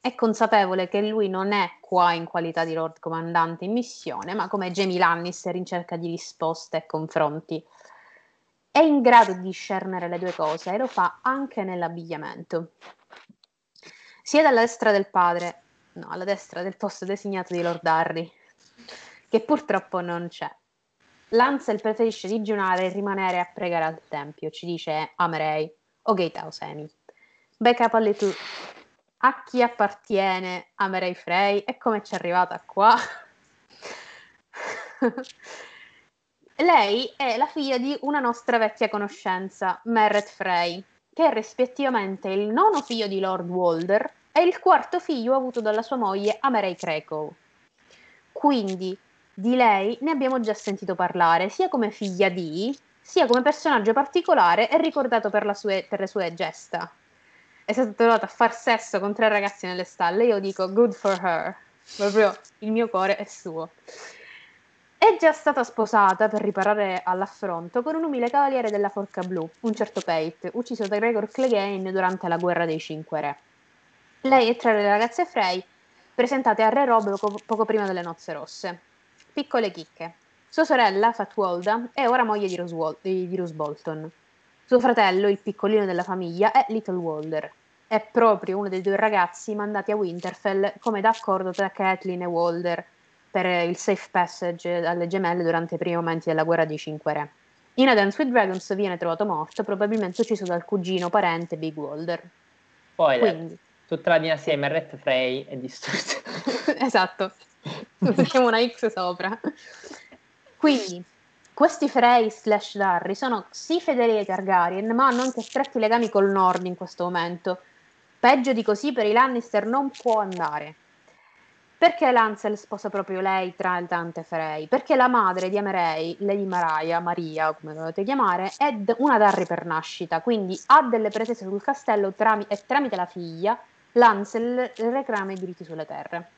Speaker 1: È consapevole che lui non è qua in qualità di Lord Comandante in missione, ma come Jamie Lannister in cerca di risposte e confronti. È in grado di discernere le due cose e lo fa anche nell'abbigliamento. Sia dalla destra del padre, no, alla destra del posto designato di Lord Harry, che purtroppo non c'è. Lancel preferisce digiunare e rimanere a pregare al tempio, ci dice Amerei o Gaetauseni. Becca Pallitu a chi appartiene Amerei Frey e come ci è arrivata qua? Lei è la figlia di una nostra vecchia conoscenza, Merret Frey, che è rispettivamente il nono figlio di Lord Walder e il quarto figlio avuto dalla sua moglie Amerei Krakow. Quindi di lei ne abbiamo già sentito parlare, sia come figlia di, sia come personaggio particolare e ricordato per, sue, per le sue gesta è stata trovata a far sesso con tre ragazzi nelle stalle, io dico good for her, proprio il mio cuore è suo. È già stata sposata per riparare all'affronto con un umile cavaliere della Forca Blu, un certo Pate, ucciso da Gregor Clegane durante la guerra dei Cinque Re. Lei è tra le ragazze Frey presentate a Re Rob poco, poco prima delle nozze rosse. Piccole chicche. Sua sorella, Fatwolda, è ora moglie di Rose, di Rose Bolton. Suo fratello, il piccolino della famiglia, è Little Walder. È proprio uno dei due ragazzi mandati a Winterfell come d'accordo tra Kathleen e Walder per il safe passage alle gemelle durante i primi momenti della guerra dei Cinque Re. In A Dance with Dragons viene trovato morto, probabilmente ucciso dal cugino parente Big Walder.
Speaker 2: Poi Quindi. tutta la dinastia di Merret Frey è distrutta.
Speaker 1: esatto, mettiamo una X sopra. Quindi, questi Frey slash Darry sono sì fedeli ai Targaryen, ma hanno anche stretti legami col nord in questo momento. Peggio di così per i Lannister non può andare. Perché Lancel sposa proprio lei tra le tante Frey? Perché la madre di Amerei, Lady Mariah, Maria, come volete chiamare, è una Darry per nascita, quindi ha delle pretese sul castello tram- e tramite la figlia Lancel reclama i diritti sulle terre.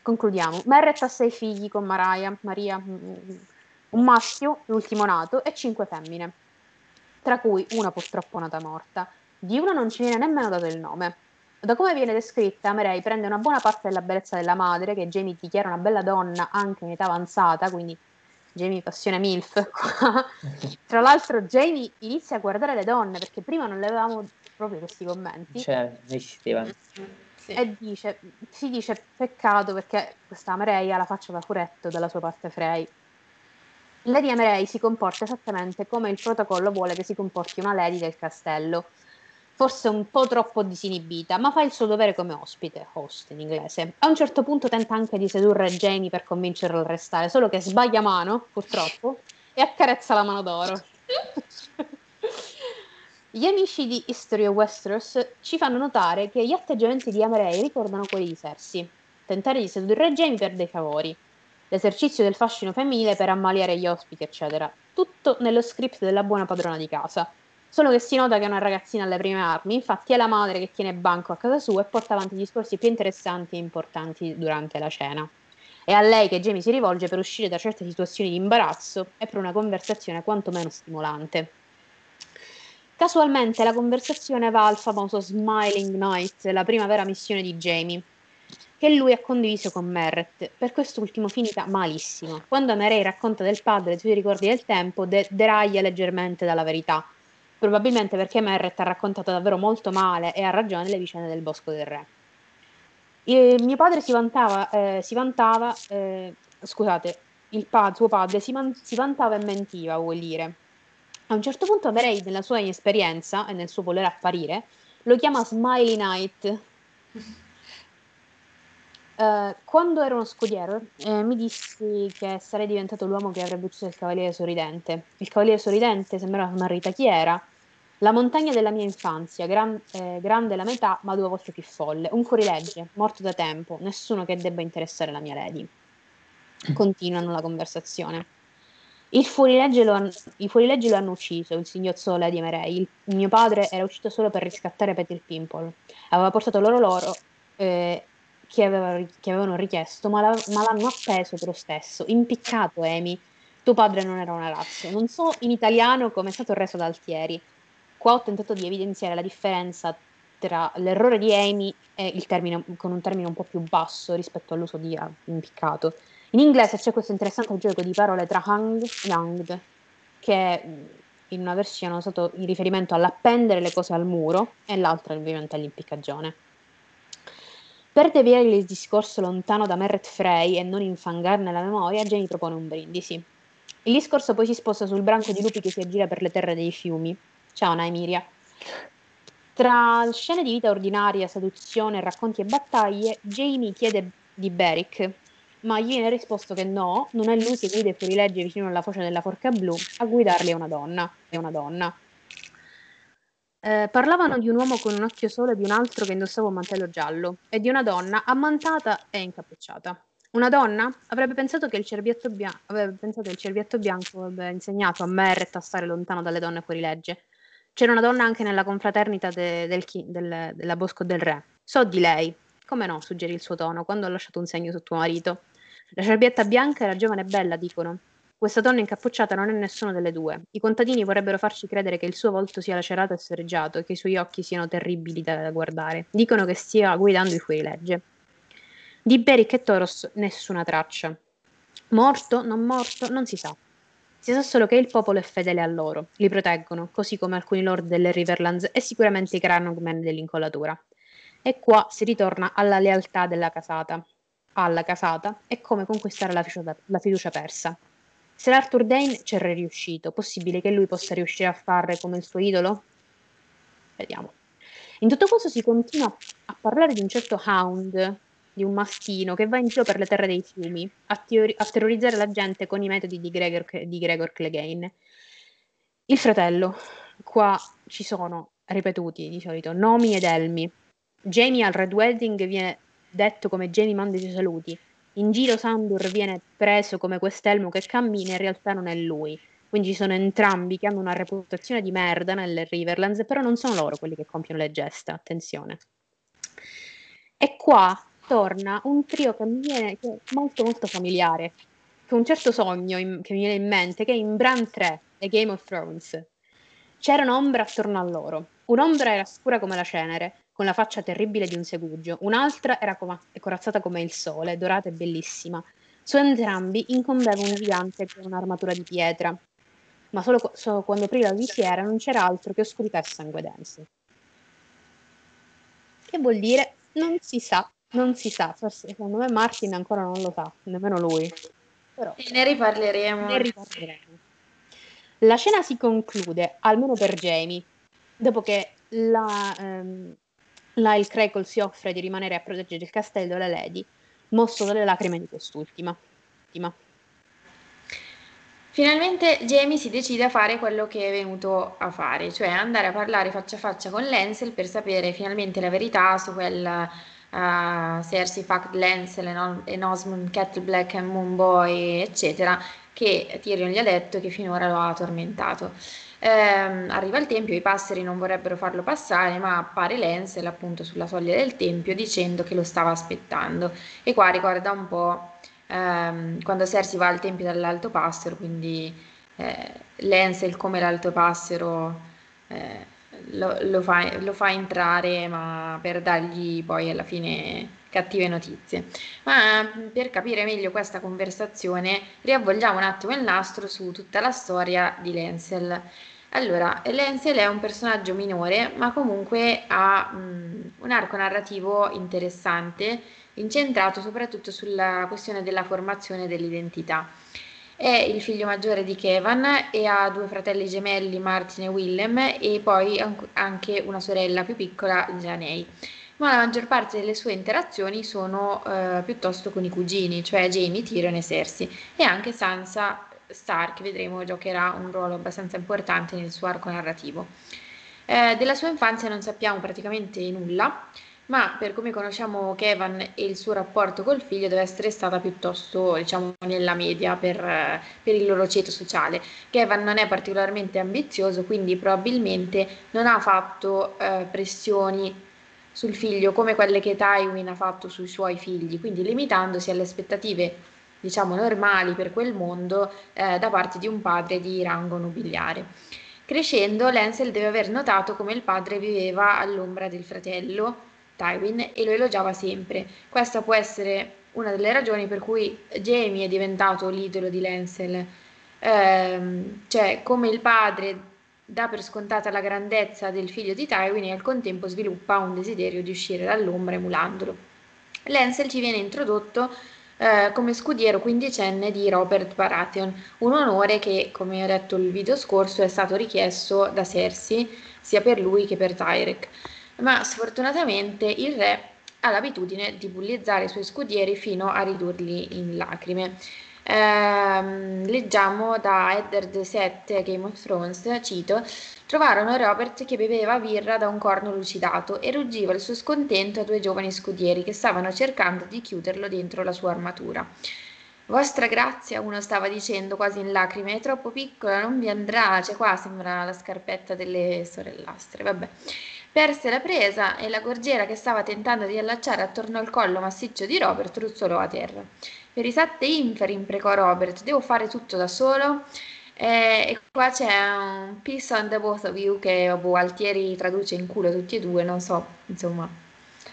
Speaker 1: Concludiamo. Merret ha sei figli con Mariah, Maria, un maschio, l'ultimo nato, e cinque femmine, tra cui una purtroppo nata morta. Di una non ci viene nemmeno dato il nome. Da come viene descritta, Amerei prende una buona parte della bellezza della madre, che Jamie dichiara una bella donna anche in età avanzata, quindi Jamie passione MILF. Tra l'altro Jamie inizia a guardare le donne, perché prima non le avevamo proprio questi commenti.
Speaker 2: Cioè, esistevano.
Speaker 1: Sì. E dice, si dice peccato perché questa Amerei ha la faccia da furetto dalla sua parte Frey. Lady Amerei si comporta esattamente come il protocollo vuole che si comporti una lady del castello forse un po' troppo disinibita, ma fa il suo dovere come ospite, host in inglese. A un certo punto tenta anche di sedurre Jamie per convincerlo a restare, solo che sbaglia mano, purtroppo, e accarezza la mano d'oro. Gli amici di History of Westeros ci fanno notare che gli atteggiamenti di Amerei ricordano quelli di Cersei. Tentare di sedurre Jamie per dei favori, l'esercizio del fascino femminile per ammaliare gli ospiti, eccetera. Tutto nello script della buona padrona di casa Solo che si nota che è una ragazzina alle prime armi, infatti è la madre che tiene banco a casa sua e porta avanti discorsi più interessanti e importanti durante la cena. È a lei che Jamie si rivolge per uscire da certe situazioni di imbarazzo e per una conversazione quantomeno stimolante. Casualmente la conversazione va al famoso Smiling Night, la prima vera missione di Jamie, che lui ha condiviso con Merritt. Per quest'ultimo finita malissimo. Quando Mary racconta del padre i suoi ricordi del tempo, de- deraglia leggermente dalla verità probabilmente perché Merritt ha raccontato davvero molto male e ha ragione le vicende del Bosco del Re. E mio padre si vantava, eh, si vantava eh, scusate, il pa- suo padre si, man- si, vantava e mentiva, vuol dire. A un certo punto Merei, nella sua inesperienza e nel suo voler apparire, lo chiama Smiley Night. Uh, quando ero uno scudiero, eh, mi dissi che sarei diventato l'uomo che avrebbe ucciso il cavaliere sorridente. Il cavaliere sorridente sembrava una ritachiera, la montagna della mia infanzia, gran, eh, grande la metà, ma due volte più folle. Un fuorilegge, morto da tempo, nessuno che debba interessare la mia lady. Continuano la conversazione. Il fuorilegge lo han, I fuorilegge lo hanno ucciso, il singhiozzo Lady Merei. Il, il, mio padre era uscito solo per riscattare Peter Pimple. Aveva portato loro loro eh, che, aveva, che, avevano richiesto, ma, la, ma l'hanno appeso per lo stesso. Impiccato, Amy. Tuo padre non era una razza. Non so in italiano come è stato reso da Altieri Qua ho tentato di evidenziare la differenza tra l'errore di Amy e il termine, con un termine un po' più basso rispetto all'uso di uh, impiccato. In inglese c'è questo interessante gioco di parole tra hung e hanged, che in una versione è usato in riferimento all'appendere le cose al muro e l'altra ovviamente all'impiccagione. Per deviare il discorso lontano da Merritt Frey e non infangarne la memoria, Jenny propone un brindisi. Il discorso poi si sposta sul branco di lupi che si aggira per le terre dei fiumi, Ciao Naemiria. Tra scene di vita ordinaria, seduzione, racconti e battaglie, Jamie chiede di Beric, ma gli viene risposto che no, non è lui che guida i fuorilegge vicino alla foce della forca blu, a guidarli è una donna. È una donna. Eh, parlavano di un uomo con un occhio solo e di un altro che indossava un mantello giallo, e di una donna ammantata e incappucciata. Una donna? Avrebbe pensato che il cerbiatto, bia- avrebbe pensato che il cerbiatto bianco avrebbe insegnato a Merret a stare lontano dalle donne fuorilegge, c'era una donna anche nella confraternita de, del, del, della Bosco del Re. So di lei. Come no, suggerì il suo tono, quando ha lasciato un segno su tuo marito. La cerbietta bianca era giovane e bella, dicono. Questa donna incappucciata non è nessuna delle due. I contadini vorrebbero farci credere che il suo volto sia lacerato e sfregiato e che i suoi occhi siano terribili da guardare. Dicono che stia guidando i fuorilegge. Di Beric e Toros nessuna traccia. Morto, non morto, non si sa. Si sa solo che il popolo è fedele a loro, li proteggono, così come alcuni lord delle Riverlands e sicuramente i Cranogmen dell'incollatura. E qua si ritorna alla lealtà della casata, alla casata e come conquistare la fiducia, la fiducia persa. Se l'Arthur Dane c'era riuscito, possibile che lui possa riuscire a fare come il suo idolo? Vediamo. In tutto questo si continua a parlare di un certo Hound, di un maschino che va in giro per le terre dei fiumi a, teori- a terrorizzare la gente con i metodi di Gregor, di Gregor Clegane. Il fratello, qua ci sono ripetuti di solito nomi ed elmi. Jamie al Red Wedding viene detto come Jamie manda i suoi saluti. In giro Sandur viene preso come quest'elmo che cammina, in realtà non è lui. Quindi ci sono entrambi che hanno una reputazione di merda nelle Riverlands, però non sono loro quelli che compiono le gesta, attenzione. E qua torna un trio che mi viene che è molto molto familiare, che un certo sogno in, che mi viene in mente, che è in Bran 3 e Game of Thrones. C'era un'ombra attorno a loro. Un'ombra era scura come la cenere, con la faccia terribile di un segugio, un'altra era com- corazzata come il sole, dorata e bellissima. Su entrambi incombeva un gigante con un'armatura di pietra, ma solo, solo quando aprì la visiera non c'era altro che oscurità e sangue denso. Che vuol dire? Non si sa, non si sa, forse secondo me Martin ancora non lo sa, nemmeno lui.
Speaker 3: Però, e ne riparleremo.
Speaker 1: Ne riparleremo. La scena si conclude, almeno per Jamie, dopo che la, ehm, Lyle Crackle si offre di rimanere a proteggere il castello e la Lady, mosso dalle lacrime di quest'ultima.
Speaker 3: Finalmente Jamie si decide a fare quello che è venuto a fare, cioè andare a parlare faccia a faccia con Lancel per sapere finalmente la verità su quel uh, Cersei, Fact, Lancel, Enosmond, Kettle Black, Moonboy, eccetera, che Tyrion gli ha detto che finora lo ha tormentato. Eh, arriva il tempio, i passeri non vorrebbero farlo passare, ma appare Lancel appunto sulla soglia del tempio dicendo che lo stava aspettando. E qua ricorda un po' ehm, quando Cersei va al tempio dall'Alto Passero, quindi eh, Lancel come l'Alto Passero eh, lo, lo, fa, lo fa entrare, ma per dargli poi alla fine cattive notizie. Ma per capire meglio questa conversazione, riavvolgiamo un attimo il nastro su tutta la storia di Lancel. Allora, Lancel è un personaggio minore, ma comunque ha mh, un arco narrativo interessante, incentrato soprattutto sulla questione della formazione dell'identità. È il figlio maggiore di Kevan e ha due fratelli gemelli, Martin e Willem, e poi anche una sorella più piccola, Janei. Ma la maggior parte delle sue interazioni sono eh, piuttosto con i cugini, cioè Jamie, Tyrion e Cersei, e anche Sansa Stark, vedremo, giocherà un ruolo abbastanza importante nel suo arco narrativo. Eh, della sua infanzia non sappiamo praticamente nulla, ma per come conosciamo Kevan e il suo rapporto col figlio deve essere stata piuttosto, diciamo, nella media per, per, il loro ceto sociale. Kevan non è particolarmente ambizioso, quindi probabilmente non ha fatto eh, pressioni sul figlio come quelle che Tywin ha fatto sui suoi figli, quindi limitandosi alle aspettative diciamo normali per quel mondo eh, da parte di un padre di rango nobiliare. Crescendo, Lancel deve aver notato come il padre viveva all'ombra del fratello, Tywin, e lo elogiava sempre. Questa può essere una delle ragioni per cui Jamie è diventato l'idolo di Lancel, eh, cioè come il padre dà per scontata la grandezza del figlio di Tywin e al contempo sviluppa un desiderio di uscire dall'ombra emulandolo. Lancel ci viene introdotto eh, come scudiero quindicenne di Robert Baratheon, un onore che, come ho detto il video scorso, è stato richiesto da Cersei sia per lui che per Tyrek. Ma sfortunatamente il re ha l'abitudine di bullizzare i suoi scudieri fino a ridurli in lacrime. Eh, leggiamo da Eddard 7 Game of Thrones, cito, trovarono Robert che beveva birra da un corno lucidato e ruggiva il suo scontento a due giovani scudieri che stavano cercando di chiuderlo dentro la sua armatura. Vostra grazia, uno stava dicendo quasi in lacrime, è troppo piccola, non vi andrà, c'è qua, sembra la scarpetta delle sorellastre, vabbè. Perse la presa e la gorgiera che stava tentando di allacciare attorno al collo massiccio di Robert ruzzolò a terra. Per i sette inferi, imprecò Robert, devo fare tutto da solo? Eh, e qua c'è un peace on the both of you che boh, traduce in culo tutti e due, non so, insomma,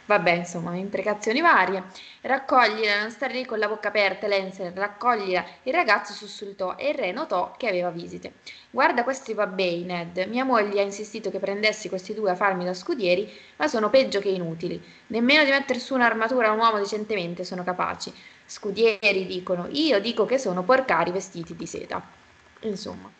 Speaker 3: Vabbè, insomma, imprecazioni varie. Raccoglila, non stare lì con la bocca aperta, Lenzel, raccoglila. Il ragazzo sussultò e il re notò che aveva visite. Guarda questi babbei, Ned. Mia moglie ha insistito che prendessi questi due a farmi da scudieri, ma sono peggio che inutili. Nemmeno di mettere su un'armatura a un uomo decentemente sono capaci. Scudieri dicono, io dico che sono porcari vestiti di seta. Insomma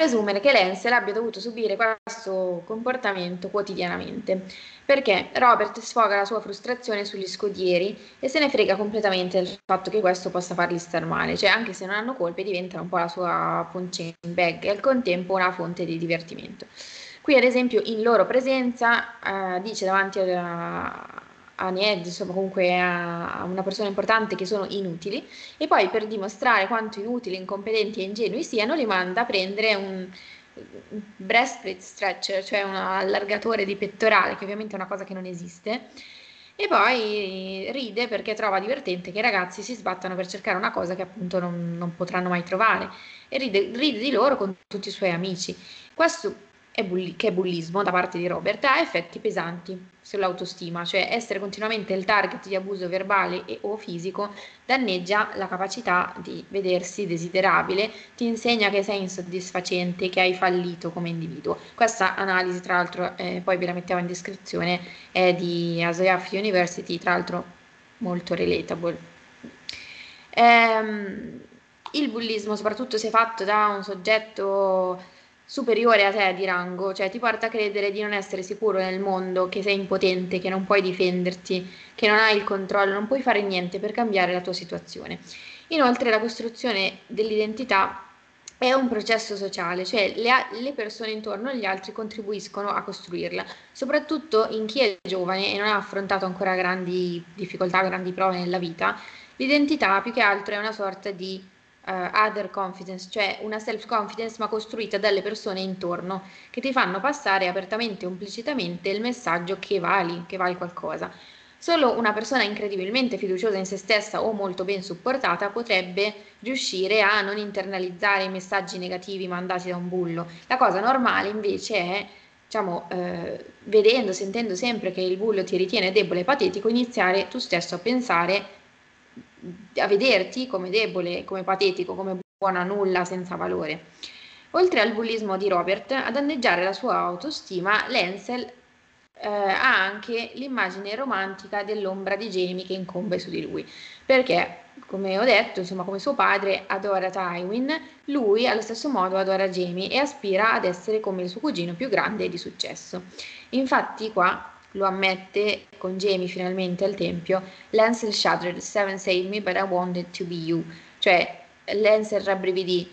Speaker 3: presumere che Lancel abbia dovuto subire questo comportamento quotidianamente, perché Robert sfoga la sua frustrazione sugli scodieri e se ne frega completamente del fatto che questo possa fargli star male, cioè anche se non hanno colpe diventano un po' la sua punching bag e al contempo una fonte di divertimento. Qui ad esempio in loro presenza eh, dice davanti alla, a Ned, insomma comunque a una persona importante che sono inutili e poi per dimostrare quanto inutili, incompetenti e ingenui siano li manda a prendere un breastplate stretcher, cioè un allargatore di pettorale che ovviamente è una cosa che non esiste. E poi ride perché trova divertente che i ragazzi si sbattano per cercare una cosa che appunto non, non potranno mai trovare. E ride, ride di loro con tutti i suoi amici. Questo bulli- che è bullismo da parte di Robert, ha effetti pesanti sull'autostima, cioè essere continuamente il target di abuso verbale e o fisico danneggia la capacità di vedersi desiderabile, ti insegna che sei insoddisfacente, che hai fallito come individuo. Questa analisi, tra l'altro, eh, poi ve la mettiamo in descrizione, è di Asoyaf University, tra l'altro molto relatable. Ehm, il bullismo, soprattutto se fatto da un soggetto superiore a te di rango, cioè ti porta a credere di non essere sicuro nel mondo, che sei impotente, che non puoi difenderti, che non hai il controllo, non puoi fare niente per cambiare la tua situazione. Inoltre la costruzione dell'identità è un processo sociale, cioè le, le, persone intorno agli altri contribuiscono a costruirla, soprattutto in chi è giovane e non ha affrontato ancora grandi difficoltà, grandi prove nella vita. L'identità più che altro è una sorta di uh, other confidence, cioè una self-confidence ma costruita dalle persone intorno che ti fanno passare apertamente o implicitamente il messaggio che vali, che vali qualcosa. Solo una persona incredibilmente fiduciosa in se stessa o molto ben supportata potrebbe riuscire a non internalizzare i messaggi negativi mandati da un bullo. La cosa normale invece è, diciamo, eh, vedendo, sentendo sempre che il bullo ti ritiene debole e patetico, iniziare tu stesso a pensare a vederti come debole, come patetico, come buona nulla, senza valore. Oltre al bullismo di Robert, a danneggiare la sua autostima, Lenzel eh, ha anche l'immagine romantica dell'ombra di Jamie che incombe su di lui, perché, come ho detto, insomma, come suo padre adora Tywin, lui allo stesso modo adora Jamie e aspira ad essere come il suo cugino più grande e di successo. Infatti qua lo ammette con Jamie finalmente al tempio, Lancel shuddered, Seven saved me, but I wanted to be you. Cioè, Lancel rabbrividì,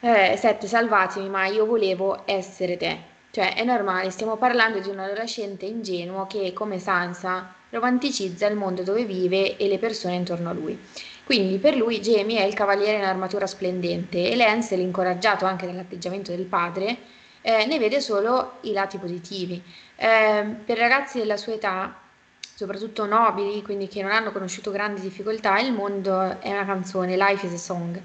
Speaker 3: eh, Sette salvatemi, ma io volevo essere te. Cioè, è normale, stiamo parlando di un adolescente ingenuo che, come Sansa, romanticizza il mondo dove vive e le persone intorno a lui. Quindi per lui Jamie è il cavaliere in armatura splendente e Lancel, incoraggiato anche dall'atteggiamento del padre, eh, ne vede solo i lati positivi. Eh, per ragazzi della sua età, soprattutto nobili, quindi che non hanno conosciuto grandi difficoltà, il mondo è una canzone, Life is a Song.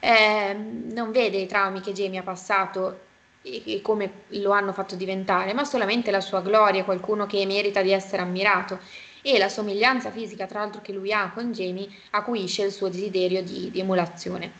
Speaker 3: Eh, non vede i traumi che Jamie ha passato e, e come lo hanno fatto diventare, ma solamente la sua gloria, qualcuno che merita di essere ammirato e la somiglianza fisica, tra l'altro, che lui ha con Jamie acuisce il suo desiderio di, di emulazione.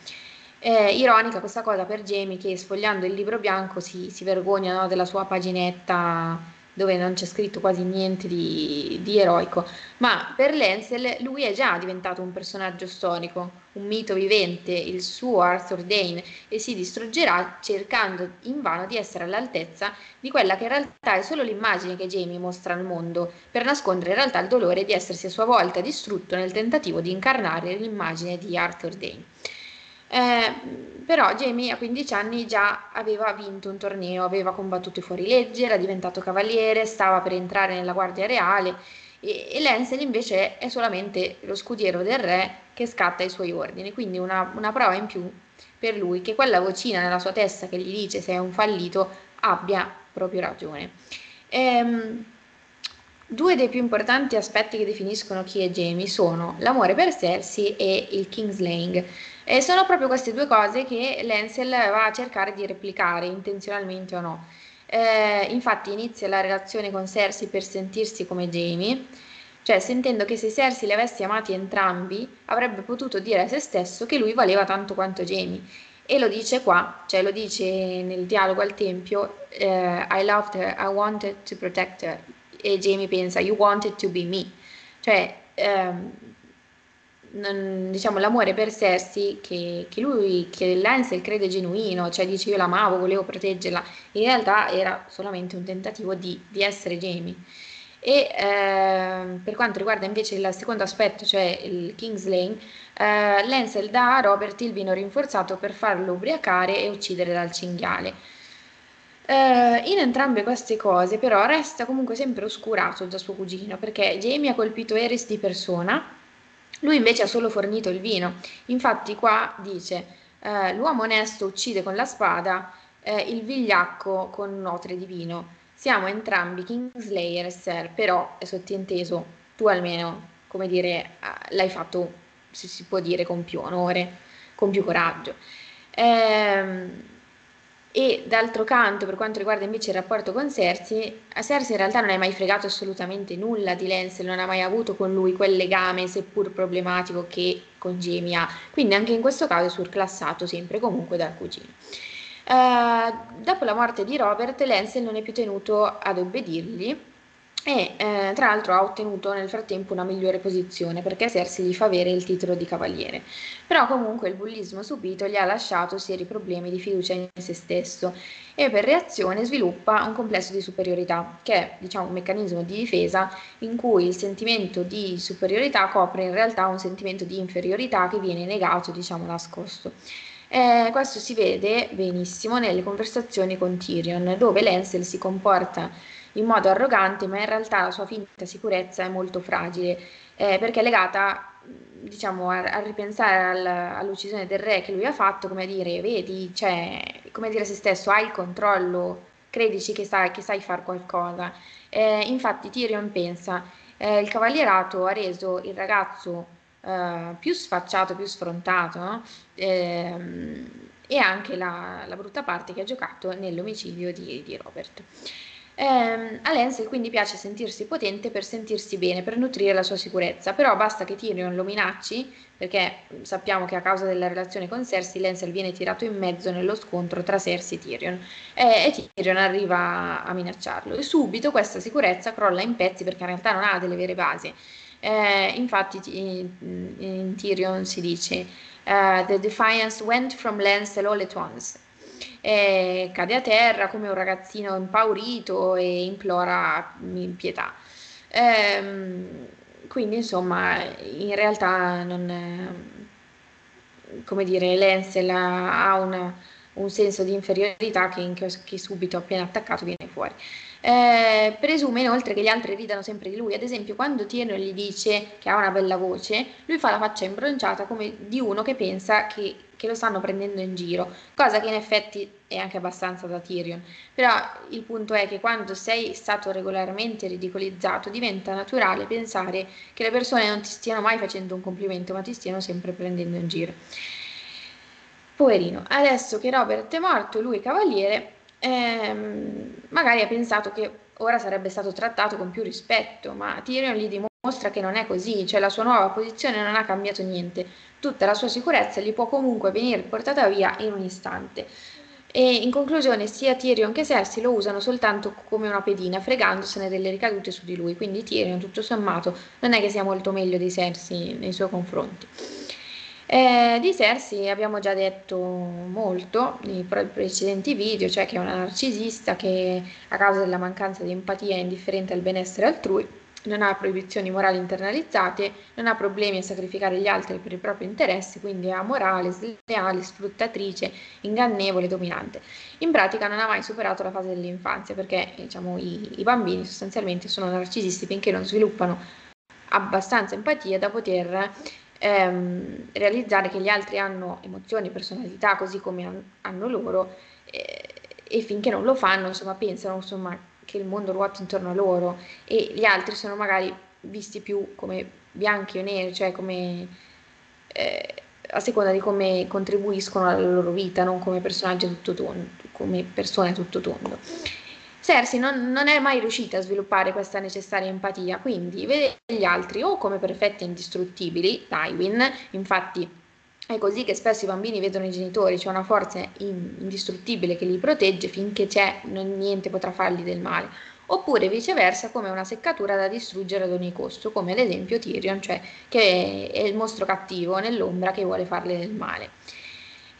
Speaker 3: È ironica questa cosa per Jamie che sfogliando il libro bianco si, si vergogna no, della sua paginetta dove non c'è scritto quasi niente di, di, eroico, ma per Lancel lui è già diventato un personaggio storico, un mito vivente, il suo Arthur Dane, e si distruggerà cercando invano di essere all'altezza di quella che in realtà è solo l'immagine che Jamie mostra al mondo, per nascondere in realtà il dolore di essersi a sua volta distrutto nel tentativo di incarnare l'immagine di Arthur Dane. Eh, però Jamie a 15 anni già aveva vinto un torneo, aveva combattuto i fuorilegge, era diventato cavaliere, stava per entrare nella guardia reale e, e Lancel invece è solamente lo scudiero del re che scatta i suoi ordini, quindi una, una prova in più per lui che quella vocina nella sua testa che gli dice se è un fallito abbia proprio ragione. Ehm, Due dei più importanti aspetti che definiscono chi è Jamie sono l'amore per Cersei e il Kingslaying. E sono proprio queste due cose che Lancel va a cercare di replicare, intenzionalmente o no. Eh, infatti inizia la relazione con Cersei per sentirsi come Jamie, cioè sentendo che se Cersei li avesse amati entrambi, avrebbe potuto dire a se stesso che lui valeva tanto quanto Jamie. E lo dice qua, cioè lo dice nel dialogo al tempio, eh, I loved her, I wanted to protect her. E Jamie pensa, you wanted to be me. Cioè, ehm, non, diciamo, l'amore per Cersei che, che lui, che Lancel crede genuino, cioè dice io l'amavo, volevo proteggerla, in realtà era solamente un tentativo di, di essere Jamie. E eh, per quanto riguarda invece il secondo aspetto, cioè il King's Lane, eh, Lancel dà a Robert il vino rinforzato per farlo ubriacare e uccidere dal cinghiale. Eh, in entrambe queste cose però resta comunque sempre oscurato da suo cugino perché Jamie ha colpito Eris di persona lui invece ha solo fornito il vino. Infatti qua dice, eh, l'uomo onesto uccide con la spada, eh, il vigliacco con notre di vino. Siamo entrambi Kingslayer, sir, però è sottinteso, tu almeno, come dire, eh, l'hai fatto, se si può dire, con più onore, con più coraggio. Ehm, e d'altro canto, per quanto riguarda invece il rapporto con Cersei, a Cersei in realtà non è mai fregato assolutamente nulla di Lancel, non ha mai avuto con lui quel legame, seppur problematico, che con Jamie ha. Quindi anche in questo caso è surclassato sempre comunque dal cugino. Uh, dopo la morte di Robert, Lancel non è più tenuto ad obbedirgli e eh, tra l'altro ha ottenuto nel frattempo una migliore posizione perché Cersei gli fa avere il titolo di cavaliere. Però comunque il bullismo subito gli ha lasciato seri problemi di fiducia in se stesso e per reazione sviluppa un complesso di superiorità che è diciamo un meccanismo di difesa in cui il sentimento di superiorità copre in realtà un sentimento di inferiorità che viene negato, diciamo nascosto. Eh, questo si vede benissimo nelle conversazioni con Tyrion, dove Lancel si comporta in modo arrogante, ma in realtà la sua finta sicurezza è molto fragile, eh, perché è legata diciamo, a, a ripensare al, all'uccisione del re che lui ha fatto, come a dire, vedi, cioè, come a dire a se stesso, hai il controllo, credici che sai, che sai fare qualcosa. Eh, infatti Tyrion pensa, eh, il cavalierato ha reso il ragazzo Uh, più sfacciato, più sfrontato, no? eh, e anche la, la, brutta parte che ha giocato nell'omicidio di, di Robert. Eh, a Lancel quindi piace sentirsi potente per sentirsi bene, per nutrire la sua sicurezza, però basta che Tyrion lo minacci, perché sappiamo che a causa della relazione con Cersei Lancel viene tirato in mezzo nello scontro tra Cersei e Tyrion. Eh, e Tyrion arriva a minacciarlo. E subito questa sicurezza crolla in pezzi perché in realtà non ha delle vere basi. Eh, infatti in, in, Tyrion si dice uh, The defiance went from Lancel all at once e cade a terra come un ragazzino impaurito e implora pietà. Ehm, quindi insomma in realtà non come dire Lancel ha una, un senso di inferiorità che, che subito appena attaccato viene fuori. Eh, presume inoltre che gli altri ridano sempre di lui. Ad esempio, quando Tyrion gli dice che ha una bella voce, lui fa la faccia imbronciata come di uno che pensa che, che lo stanno prendendo in giro, cosa che in effetti è anche abbastanza da Tyrion. Però il punto è che quando sei stato regolarmente ridicolizzato, diventa naturale pensare che le persone non ti stiano mai facendo un complimento, ma ti stiano sempre prendendo in giro. Poverino, adesso che Robert è morto, lui è cavaliere, ehm, magari ha pensato che ora sarebbe stato trattato con più rispetto, ma Tyrion gli dimostra che non è così, cioè la sua nuova posizione non ha cambiato niente, tutta la sua sicurezza gli può comunque venire portata via in un istante. E in conclusione, sia Tyrion che Cersei lo usano soltanto come una pedina, fregandosene delle ricadute su di lui. Quindi Tyrion, tutto sommato, non è che sia molto meglio di Cersei nei suoi confronti. Eh, di Cersei abbiamo già detto molto nei precedenti video, cioè che è una narcisista che a causa della mancanza di empatia è indifferente al benessere altrui, non ha proibizioni morali internalizzate, non ha problemi a sacrificare gli altri per i propri interessi, quindi è amorale, sleale, sfruttatrice, ingannevole, dominante. In pratica non ha mai superato la fase dell'infanzia perché diciamo, i, i bambini sostanzialmente sono narcisisti finché non sviluppano abbastanza empatia da poter ehm, realizzare che gli altri hanno emozioni, personalità così come hanno loro eh, e finché non lo fanno, insomma, pensano insomma, che il mondo ruota intorno a loro e gli altri sono magari visti più come bianchi o neri, cioè come eh, a seconda di come contribuiscono alla loro vita, non come personaggi tutto tondo, come persone tutto tondo. Cersei non, non, è mai riuscita a sviluppare questa necessaria empatia, quindi vede gli altri o come perfetti e indistruttibili, Tywin, infatti è così che spesso i bambini vedono i genitori, c'è una forza indistruttibile che li protegge finché c'è, non, niente potrà fargli del male, oppure viceversa come una seccatura da distruggere ad ogni costo, come ad esempio Tyrion, cioè che è il mostro cattivo nell'ombra che vuole farle del male.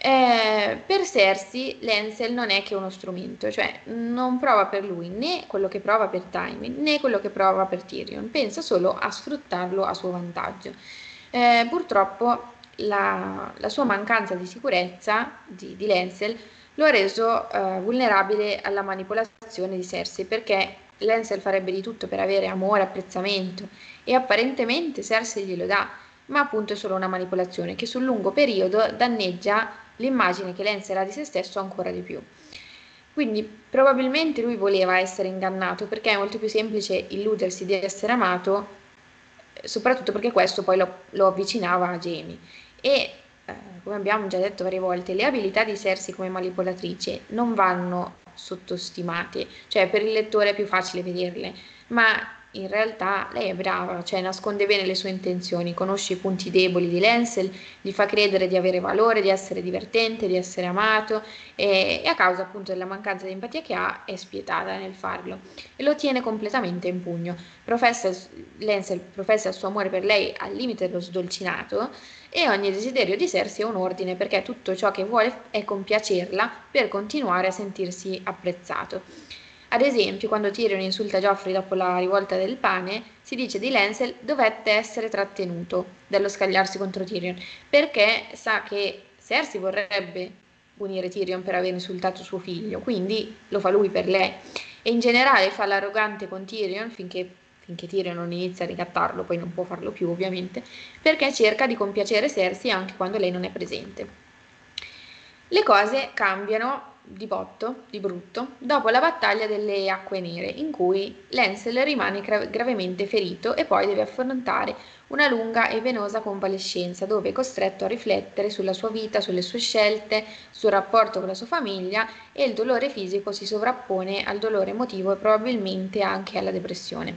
Speaker 3: Eh, per Cersei l'Ensel non è che uno strumento, cioè non prova per lui né quello che prova per Tywin né quello che prova per Tyrion, pensa solo a sfruttarlo a suo vantaggio. Eh, purtroppo la, la, sua mancanza di sicurezza di, di Lensel lo ha reso eh, vulnerabile alla manipolazione di Cersei perché Lensel farebbe di tutto per avere amore, apprezzamento e apparentemente Cersei glielo dà, ma appunto è solo una manipolazione che sul lungo periodo danneggia l'immagine che Lenz era di se stesso ancora di più. Quindi probabilmente lui voleva essere ingannato perché è molto più semplice illudersi di essere amato, soprattutto perché questo poi lo, lo avvicinava a Jamie. E eh, come abbiamo già detto varie volte, le abilità di Cersei come manipolatrice non vanno sottostimate, cioè per il lettore è più facile vederle, ma in realtà lei è brava, cioè nasconde bene le sue intenzioni, conosce i punti deboli di Lensel, gli fa credere di avere valore, di essere divertente, di essere amato e, e a causa appunto della mancanza di empatia che ha è spietata nel farlo e lo tiene completamente in pugno. Professa, Lensel professa il suo amore per lei al limite dello sdolcinato e ogni desiderio di Cersei è un ordine perché tutto ciò che vuole è compiacerla per continuare a sentirsi apprezzato. Ad esempio, quando Tyrion insulta Geoffrey dopo la rivolta del pane, si dice di Lancel dovette essere trattenuto dallo scagliarsi contro Tyrion, perché sa che Cersei vorrebbe punire Tyrion per aver insultato suo figlio, quindi lo fa lui per lei. E in generale fa l'arrogante con Tyrion finché, finché Tyrion non inizia a ricattarlo, poi non può farlo più ovviamente, perché cerca di compiacere Cersei anche quando lei non è presente. Le cose cambiano di botto, di brutto, dopo la battaglia delle Acque Nere, in cui Lancel rimane gra- gravemente ferito e poi deve affrontare una lunga e venosa convalescenza, dove è costretto a riflettere sulla sua vita, sulle sue scelte, sul rapporto con la sua famiglia e il dolore fisico si sovrappone al dolore emotivo e probabilmente anche alla depressione.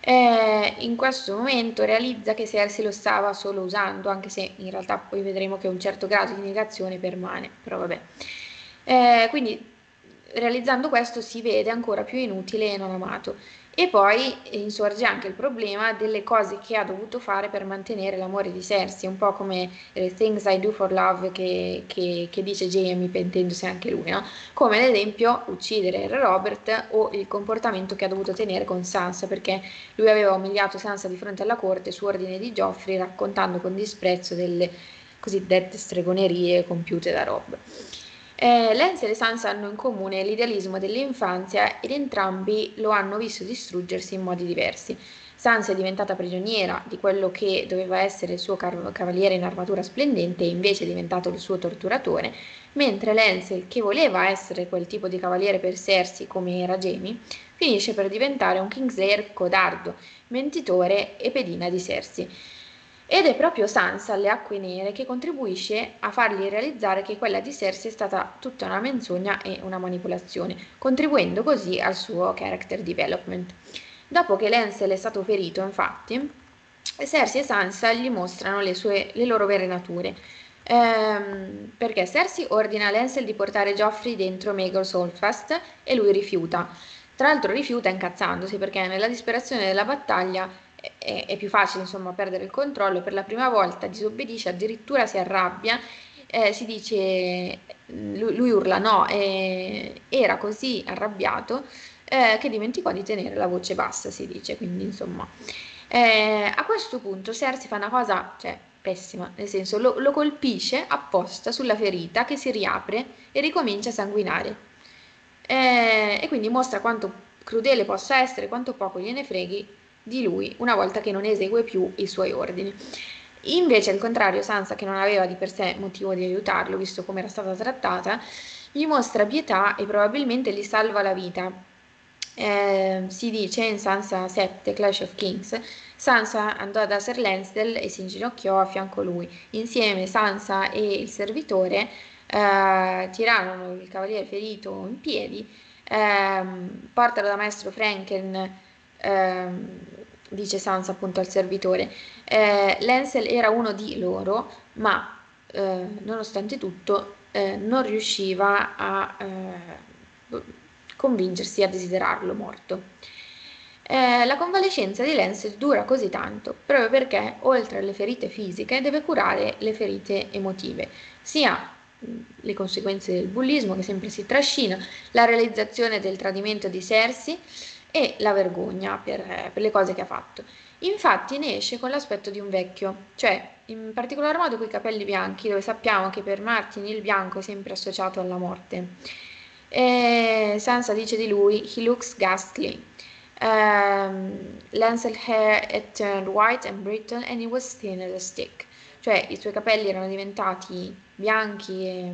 Speaker 3: Eh, in questo momento realizza che Cersei lo stava solo usando, anche se in realtà poi vedremo che un certo grado di negazione permane, però vabbè. Eh, quindi realizzando questo si vede ancora più inutile e non amato. E poi insorge anche il problema delle cose che ha dovuto fare per mantenere l'amore di Cersei, un po' come eh, Things I Do for Love che, che, che dice Jamie, pentendosi anche lui, no? come ad esempio uccidere Robert o il comportamento che ha dovuto tenere con Sansa, perché lui aveva umiliato Sansa di fronte alla corte su ordine di Geoffrey, raccontando con disprezzo delle cosiddette stregonerie compiute da Rob. Eh, Lance e Sansa hanno in comune l'idealismo dell'infanzia ed entrambi lo hanno visto distruggersi in modi diversi. Sansa è diventata prigioniera di quello che doveva essere il suo cav- cavaliere in armatura splendente e invece è diventato il suo torturatore, mentre Lancel, che voleva essere quel tipo di cavaliere per Cersei come era Jamie, finisce per diventare un Kingslayer codardo, mentitore e pedina di Cersei. Ed è proprio Sansa alle acque nere che contribuisce a fargli realizzare che quella di Cersei è stata tutta una menzogna e una manipolazione, contribuendo così al suo character development. Dopo che Lancel è stato ferito, infatti, Cersei e Sansa gli mostrano le, sue, le loro vere nature. Ehm, perché Cersei ordina a Lancel di portare Geoffrey dentro Maegor's Holdfast e lui rifiuta. Tra l'altro rifiuta incazzandosi perché nella disperazione della battaglia è, è, più facile insomma perdere il controllo, per la prima volta disobbedisce, addirittura si arrabbia, eh, si dice, lui, lui urla no, eh, era così arrabbiato eh, che dimenticò di tenere la voce bassa, si dice, quindi insomma. Eh, a questo punto Cersei fa una cosa, cioè, pessima, nel senso lo, lo colpisce apposta sulla ferita che si riapre e ricomincia a sanguinare. Eh, e quindi mostra quanto crudele possa essere, quanto poco gliene freghi di lui una volta che non esegue più i suoi ordini. Invece, al contrario, Sansa, che non aveva di per sé motivo di aiutarlo, visto come era stata trattata, gli mostra pietà e probabilmente gli salva la vita. Eh, si dice in Sansa 7, Clash of Kings, Sansa andò da Sir Lansdale e si inginocchiò a fianco lui. Insieme Sansa e il servitore eh, tirarono il cavaliere ferito in piedi ehm, portalo da maestro Franken, ehm, dice Sansa appunto al servitore. Eh, Lancel era uno di loro, ma eh, nonostante tutto eh, non riusciva a eh, convincersi a desiderarlo morto. Eh, la convalescenza di Lancel dura così tanto proprio perché, oltre alle ferite fisiche, deve curare le ferite emotive, sia le conseguenze del bullismo che sempre si trascina, la realizzazione del tradimento di Cersei e la vergogna per, per le cose che ha fatto. Infatti ne esce con l'aspetto di un vecchio, cioè in particolar modo con i capelli bianchi, dove sappiamo che per Martin il bianco è sempre associato alla morte. E Sansa dice di lui, he looks ghastly. Um, Lancel hair had turned white and brittle and he was thin as a stick. Cioè i suoi capelli erano diventati bianchi e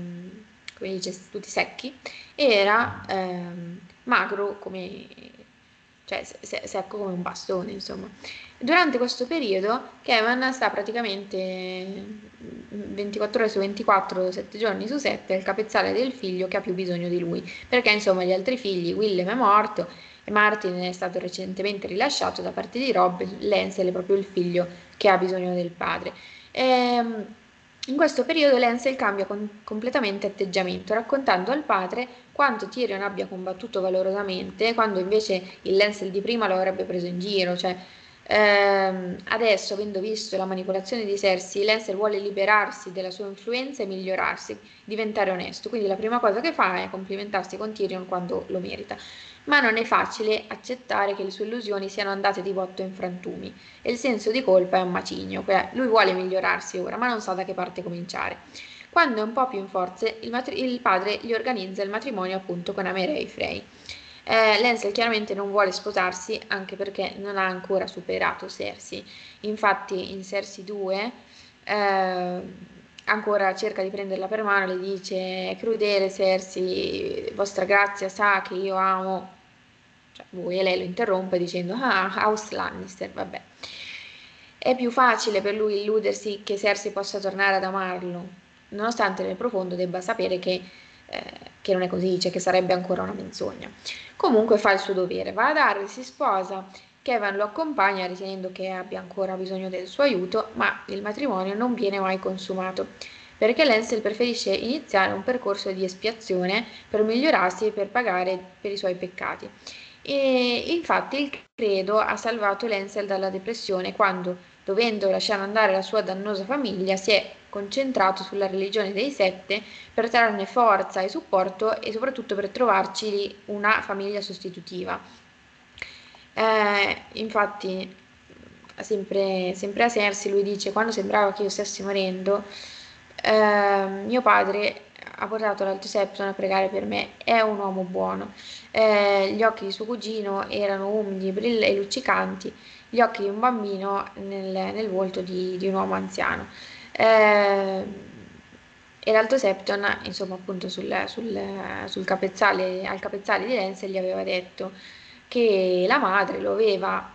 Speaker 3: come dice, tutti secchi, e era ehm, magro come cioè secco come un bastone, insomma. Durante questo periodo Kevin sta praticamente 24 ore su 24, 7 giorni su 7 al capezzale del figlio che ha più bisogno di lui, perché insomma gli altri figli, Willem è morto e Martin è stato recentemente rilasciato da parte di Rob, Lancel è proprio il figlio che ha bisogno del padre. Ehm, in questo periodo Lancel cambia completamente atteggiamento, raccontando al padre quanto Tyrion abbia combattuto valorosamente, quando invece il Lancel di prima lo avrebbe preso in giro, cioè ehm, adesso avendo visto la manipolazione di Cersei, Lancel vuole liberarsi della sua influenza e migliorarsi, diventare onesto, quindi la prima cosa che fa è complimentarsi con Tyrion quando lo merita ma non è facile accettare che le sue illusioni siano andate di botto in frantumi e il senso di colpa è un macigno, lui vuole migliorarsi ora, ma non sa da che parte cominciare. Quando è un po' più in forze, il, matri- il padre gli organizza il matrimonio appunto con Amerei Frey. Eh, Lancel chiaramente non vuole sposarsi anche perché non ha ancora superato Cersei. Infatti in Cersei 2 eh, ancora cerca di prenderla per mano, le dice crudele Cersei, vostra grazia sa che io amo cioè, voi e lei lo interrompe dicendo ah, House Lannister, vabbè. È più facile per lui illudersi che Cersei possa tornare ad amarlo, nonostante nel profondo debba sapere che, eh, che non è così, cioè che sarebbe ancora una menzogna. Comunque fa il suo dovere, va ad Harry, si sposa, Kevin lo accompagna ritenendo che abbia ancora bisogno del suo aiuto, ma il matrimonio non viene mai consumato perché Lancel preferisce iniziare un percorso di espiazione per migliorarsi e per pagare per i suoi peccati. E infatti il credo ha salvato Lancel dalla depressione quando, dovendo lasciare andare la sua dannosa famiglia, si è concentrato sulla religione dei sette per trarne forza e supporto e soprattutto per trovarci una famiglia sostitutiva. Eh, infatti, sempre, sempre a Sersi, lui dice: Quando sembrava che io stessi morendo, eh, mio padre ha portato l'Alto Septon a pregare per me, è un uomo buono. Eh, gli occhi di suo cugino erano umidi brill- e luccicanti, gli occhi di un bambino nel, nel volto di, di, un uomo anziano. Eh, e l'Alto Septon, insomma, appunto sul, sul, sul capezzale, al capezzale di Lenz gli aveva detto che la madre lo aveva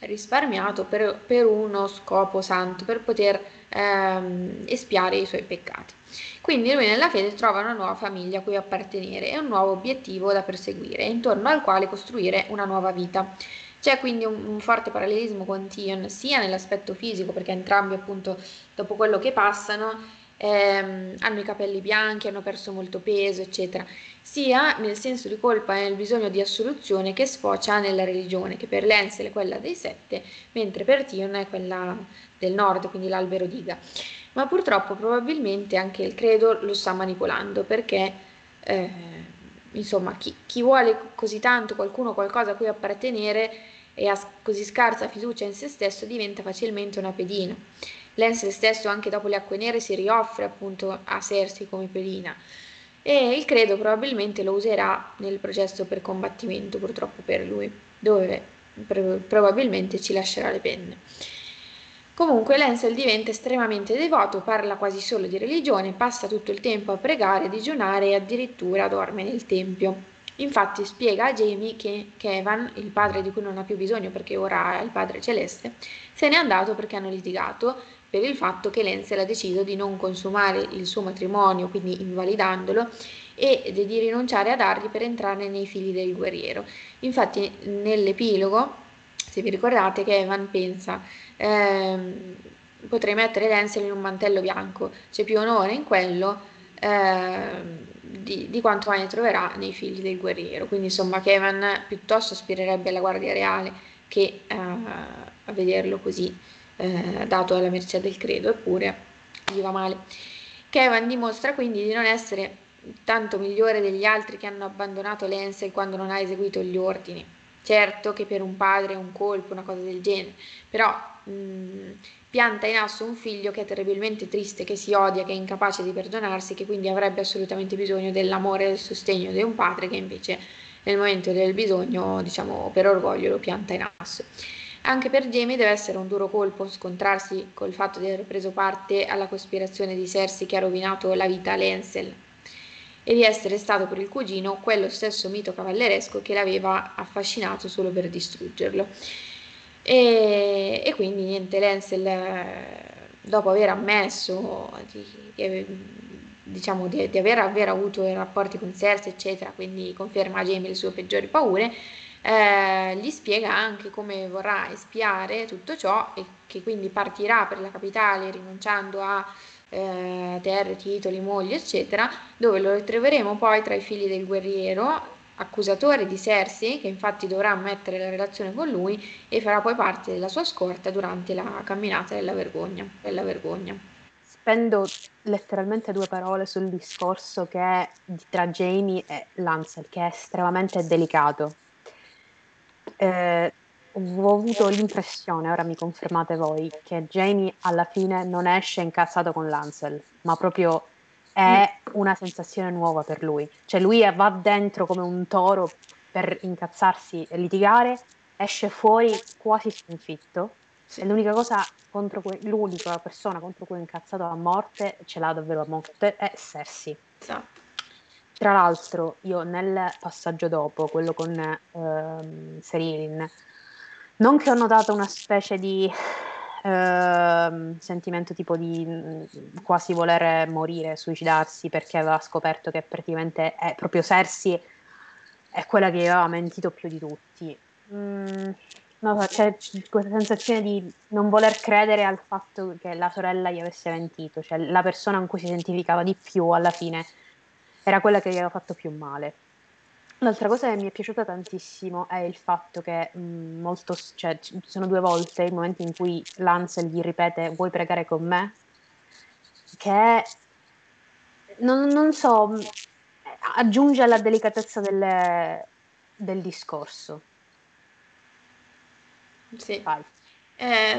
Speaker 3: risparmiato per, per uno scopo santo, per poter ehm, espiare i suoi peccati. Quindi lui nella fede trova una nuova famiglia a cui appartenere e un nuovo obiettivo da perseguire, intorno al quale costruire una nuova vita. C'è quindi un, un forte parallelismo con Tion, sia nell'aspetto fisico, perché entrambi appunto dopo quello che passano ehm, hanno i capelli bianchi, hanno perso molto peso, eccetera, sia nel senso di colpa e nel bisogno di assoluzione che sfocia nella religione, che per Lensel è quella dei sette, mentre per Tion è quella del nord, quindi l'albero d'Iga. Ma purtroppo probabilmente anche il credo lo sta manipolando perché eh, insomma chi, chi, vuole così tanto qualcuno qualcosa a cui appartenere e ha così scarsa fiducia in se stesso diventa facilmente una pedina. Lance stesso anche dopo le acque nere si riоffre appunto a Cersei come pedina e il credo probabilmente lo userà nel processo per combattimento purtroppo per lui, dove probabilmente ci lascerà le penne. Comunque Lancel diventa estremamente devoto, parla quasi solo di religione, passa tutto il tempo a pregare, a digiunare e addirittura dorme nel tempio. Infatti spiega a Jamie che Kevan, il padre di cui non ha più bisogno perché ora è il padre celeste, se n'è andato perché hanno litigato per il fatto che Lancel ha deciso di non consumare il suo matrimonio, quindi invalidandolo, e di rinunciare ad armi per entrare nei fili del guerriero. Infatti nell'epilogo, se vi ricordate, che Evan pensa ehm, potrei mettere Denzel in un mantello bianco, c'è più onore in quello ehm, di, di, quanto ne troverà nei figli del guerriero. Quindi insomma Kevin piuttosto aspirerebbe alla guardia reale che eh, a vederlo così eh, dato alla mercé del credo, eppure gli va male. Kevin dimostra quindi di non essere tanto migliore degli altri che hanno abbandonato Lensel quando non ha eseguito gli ordini. Certo che per un padre è un colpo, una cosa del genere, però mh, mm, pianta in asso un figlio che è terribilmente triste, che si odia, che è incapace di perdonarsi, che quindi avrebbe assolutamente bisogno dell'amore e del sostegno di un padre che invece nel momento del bisogno, diciamo, per orgoglio lo pianta in asso. Anche per Jamie deve essere un duro colpo scontrarsi col fatto di aver preso parte alla cospirazione di Cersei che ha rovinato la vita a Lancel e di essere stato per il cugino quello stesso mito cavalleresco che l'aveva affascinato solo per distruggerlo. E, e quindi niente, Lancel dopo aver ammesso di, di, diciamo, di, di aver, aver, avuto rapporti con Cersei, eccetera, quindi conferma a Jamie le sue peggiori paure, eh, gli spiega anche come vorrà espiare tutto ciò e che quindi partirà per la capitale rinunciando a eh, terre, titoli, mogli, eccetera, dove lo ritroveremo poi tra i figli del guerriero, accusatore di Cersei, che infatti dovrà mettere la relazione con lui e farà poi parte della sua scorta durante la camminata della vergogna. Della vergogna.
Speaker 1: Spendo letteralmente due parole sul discorso che è tra Jamie e Lancel, che è estremamente delicato. Eh, ho avuto l'impressione, ora mi confermate voi, che Jamie alla fine non esce incazzato con Lancel, ma proprio è una sensazione nuova per lui. Cioè lui va dentro come un toro per incazzarsi e litigare, esce fuori quasi sconfitto e l'unica cosa contro cui, l'unica persona contro cui è incazzato a morte, ce l'ha davvero a morte, è Cersei. Esatto. Tra l'altro, io nel passaggio dopo, quello con ehm, Serilin, non che ho notato una specie di eh, sentimento tipo di mm, quasi voler morire, suicidarsi perché aveva scoperto che praticamente è proprio Cersei è quella che aveva mentito più di tutti. Mm, no, c'è questa sensazione di non voler credere al fatto che la sorella gli avesse mentito, cioè la persona con cui si identificava di più alla fine era quella che gli aveva fatto più male. L'altra cosa che mi è piaciuta tantissimo è il fatto che mh, mm, molto, cioè, ci sono due volte i momenti in cui Lancel gli ripete vuoi pregare con me? Che non, non so, mm, aggiunge alla delicatezza del, del discorso.
Speaker 3: Sì, eh,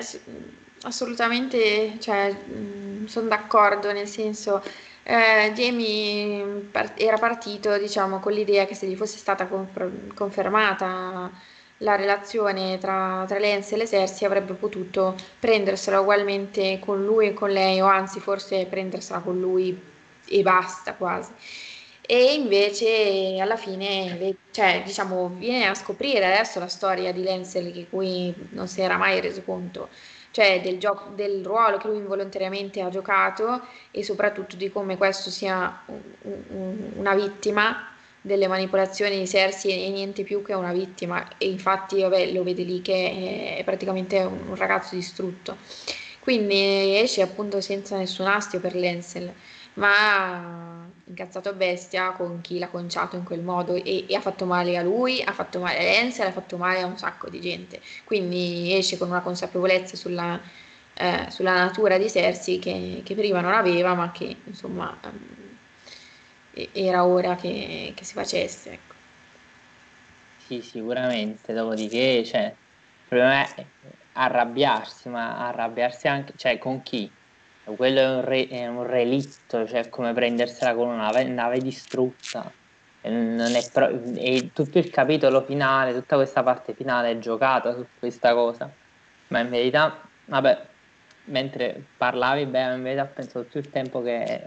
Speaker 3: assolutamente, cioè, mm, sono d'accordo, nel senso eh, Jamie era partito, diciamo, con l'idea che se gli fosse stata confermata la relazione tra, tra Lance e le Cersei avrebbe potuto prendersela ugualmente con lui e con lei, o anzi forse prendersela con lui e basta quasi. E invece alla fine, cioè, diciamo, viene a scoprire adesso la storia di Lancel di cui non si era mai reso conto cioè del, gioco, del ruolo che lui involontariamente ha giocato e soprattutto di come questo sia un, un, una vittima delle manipolazioni di Cersei e niente più che una vittima. E infatti vabbè, lo vede lì che è praticamente un ragazzo distrutto. Quindi esce appunto senza nessun astio per Lensel ma incazzato a bestia con chi l'ha conciato in quel modo e, e, ha fatto male a lui, ha fatto male a Lenz, ha fatto male a un sacco di gente. Quindi esce con una consapevolezza sulla, eh, sulla natura di Cersei che, che, prima non aveva, ma che insomma eh, era ora che, che si facesse. Ecco.
Speaker 2: Sì, sicuramente, dopodiché cioè, il problema è arrabbiarsi, ma arrabbiarsi anche, cioè con chi? Quello è un, re, è un relitto, cioè come prendersela con una nave, nave distrutta. Pro- e tutto il capitolo finale, tutta questa parte finale è giocata su questa cosa. Ma in verità, vabbè, mentre parlavi, beh, in verità penso tutto il tempo che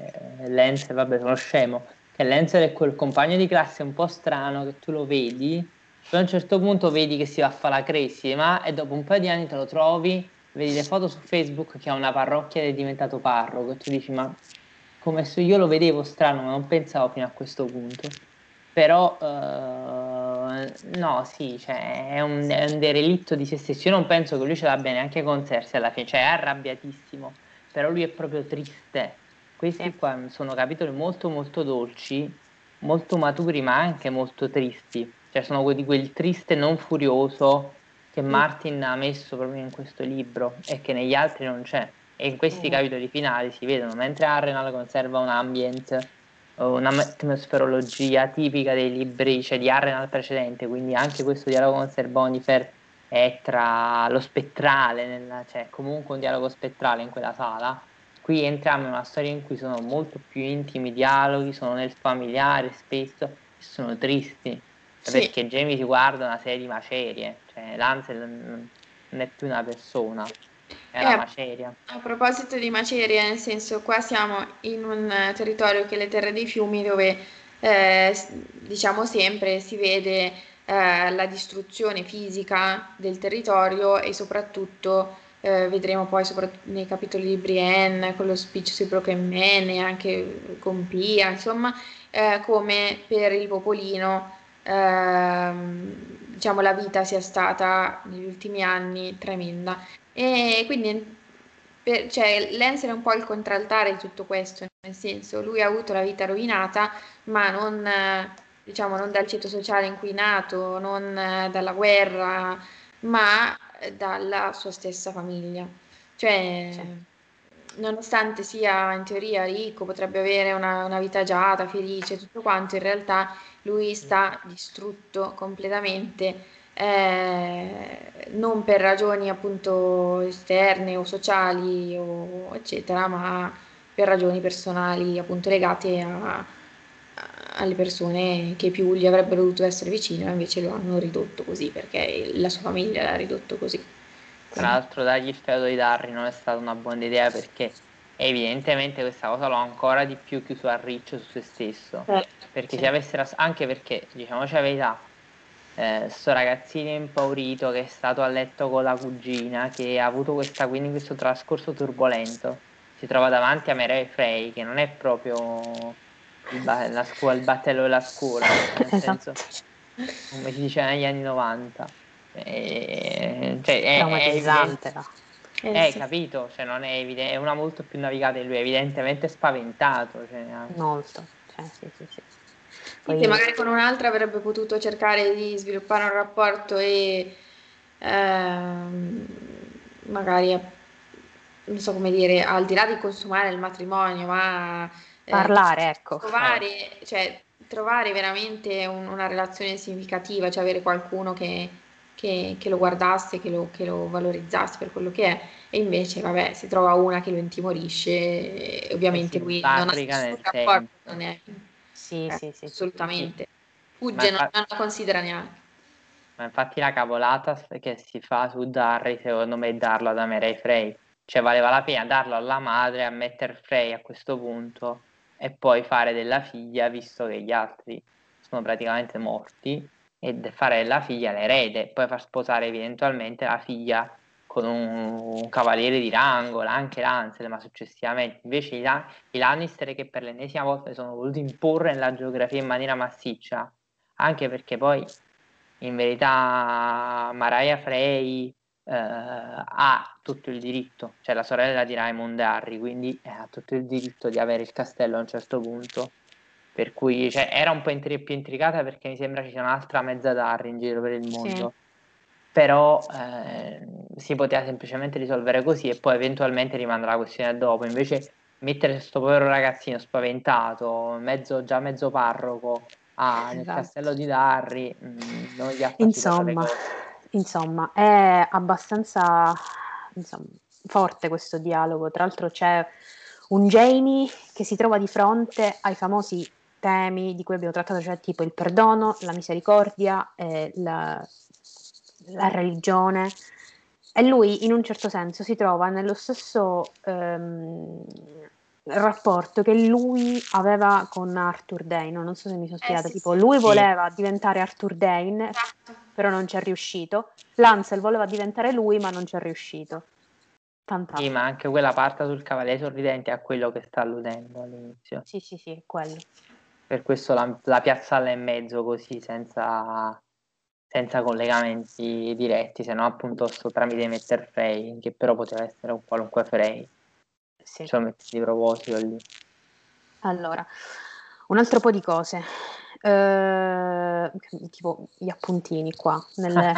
Speaker 2: Lenz, vabbè, sono scemo, che Lenz è quel compagno di classe un po' strano che tu lo vedi, poi a un certo punto vedi che si va a fare la cresima e dopo un paio di anni te lo trovi vedi le foto su Facebook che ha una parrocchia ed è diventato parroco e tu dici ma come se io lo vedevo strano, ma non pensavo fino a questo punto. Però, uh, no, sì, cioè, è, un, è, un, derelitto di se stesso. Io non penso che lui ce l'abbia neanche con Cersei alla fine, cioè è arrabbiatissimo, però lui è proprio triste. Questi qua sono capitoli molto molto dolci, molto maturi, ma anche molto tristi. Cioè sono quelli, quel triste non furioso che Martin ha messo proprio in questo libro e che negli altri non c'è e in questi mm. capitoli finali si vedono mentre Arrenal conserva un ambient un'atmosferologia tipica dei libri cioè di Arrenal precedente quindi anche questo dialogo con Ser Bonifer è tra lo spettrale nella, cioè comunque un dialogo spettrale in quella sala qui entriamo in una storia in cui sono molto più intimi i dialoghi sono nel familiare spesso e sono tristi sì. perché Jamie si guarda una serie di macerie cioè Lancel non è più una persona è la maceria.
Speaker 3: A proposito di maceria, nel senso, qua siamo in un territorio che è le terre dei fiumi dove eh, diciamo sempre si vede eh, la distruzione fisica del territorio e soprattutto eh, vedremo poi soprattutto nei capitoli di Brienne con lo speech sui Broken Man e anche con Pia, insomma, eh, come per il popolino ehm, diciamo la vita sia stata negli ultimi anni tremenda. E quindi per, cioè, Lens è un po' il contraltare di tutto questo, nel senso lui ha avuto la vita rovinata, ma non, diciamo, non dal ceto sociale in cui è nato, non dalla guerra, ma dalla sua stessa famiglia. Cioè, sì. nonostante sia in teoria ricco, potrebbe avere una, una vita agiata, felice, tutto quanto, in realtà lui sta distrutto completamente eh, non per ragioni appunto esterne o sociali o eccetera, ma per ragioni personali appunto legate a, a, alle persone che più gli avrebbero dovuto essere vicine, invece lo hanno ridotto così perché la sua famiglia l'ha ridotto così.
Speaker 2: Tra l'altro dargli il feudo di Darry non è stata una buona idea perché evidentemente questa cosa l'ho ancora di più chiuso a riccio su se stesso. Eh, perché sì. se avessero, anche perché diciamoci la verità, eh, sto ragazzino impaurito che è stato a letto con la cugina, che ha avuto questa, quindi questo trascorso turbolento, si trova davanti a Merey Frey, che non è proprio il, ba- la scuola, il battello della scuola, nel esatto. senso, come si diceva negli anni 90. E, cioè, è,
Speaker 1: Traumatizzante.
Speaker 2: È, è, eh, capito, cioè, non è, evidente, è una molto più navigata di lui, è evidentemente spaventato. Cioè,
Speaker 1: molto, cioè, sì, sì, sì.
Speaker 3: Poi... Sì, magari con un'altra avrebbe potuto cercare di sviluppare un rapporto e ehm, magari, non so come dire, al di là di consumare il matrimonio, ma...
Speaker 1: Eh, Parlare, ecco.
Speaker 3: Trovare, cioè, trovare veramente un, una relazione significativa, cioè avere qualcuno che, che, che lo guardasse, che lo, che lo, valorizzasse per quello che è, e invece, vabbè, si trova una che lo intimorisce, e ovviamente eh lui non ha nessun rapporto, non è
Speaker 1: sì, eh, sì, sì,
Speaker 3: assolutamente. Fugge, non, non la considera neanche.
Speaker 2: Ma infatti la cavolata che si fa su Darry, secondo me, è darlo ad Amerei Frey. Cioè valeva la pena darlo alla madre, a mettere Frey a questo punto e poi fare della figlia, visto che gli altri sono praticamente morti, e fare della figlia l'erede, poi far sposare eventualmente la figlia con un, un, cavaliere di rango, anche Lancel, ma successivamente invece i, i Lannister che per l'ennesima volta sono voluti imporre nella geografia in maniera massiccia, anche perché poi in verità Mariah Frey eh, ha tutto il diritto, cioè la sorella di Raymond Harry, quindi eh, ha tutto il diritto di avere il castello a un certo punto. Per cui cioè, era un po' intri- più intricata perché mi sembra ci sia un'altra mezza Darry in giro per il mondo. Sì però eh, si poteva semplicemente risolvere così e poi eventualmente rimandare la questione dopo. Invece mettere questo povero ragazzino spaventato, mezzo, già mezzo parroco, ah, nel esatto. castello di Darry, mh, mm, non gli ha
Speaker 1: insomma, insomma, è abbastanza insomma, forte questo dialogo. Tra l'altro c'è un Jamie che si trova di fronte ai famosi temi di cui abbiamo trattato, cioè tipo il perdono, la misericordia, eh, la, la religione e lui in un certo senso si trova nello stesso ehm, rapporto che lui aveva con Arthur Dane, non so se mi sono eh, spiegata, eh, sì, tipo lui sì. voleva diventare Arthur Dane, esatto. però non ci è riuscito, Lancel voleva diventare lui ma non ci è riuscito.
Speaker 2: Fantastico. Sì, ma anche quella parte sul Cavaliere Sorridente a quello che sta alludendo all'inizio.
Speaker 1: Sì, sì, sì, quello.
Speaker 2: Per questo la, la piazzala in mezzo così, senza, senza collegamenti diretti, se no appunto sto tramite Metter Frey, che però poteva essere un qualunque Frey. Sì. Ce lo metti di proposito lì.
Speaker 1: Allora, un altro po' di cose. Uh, tipo gli appuntini qua nelle,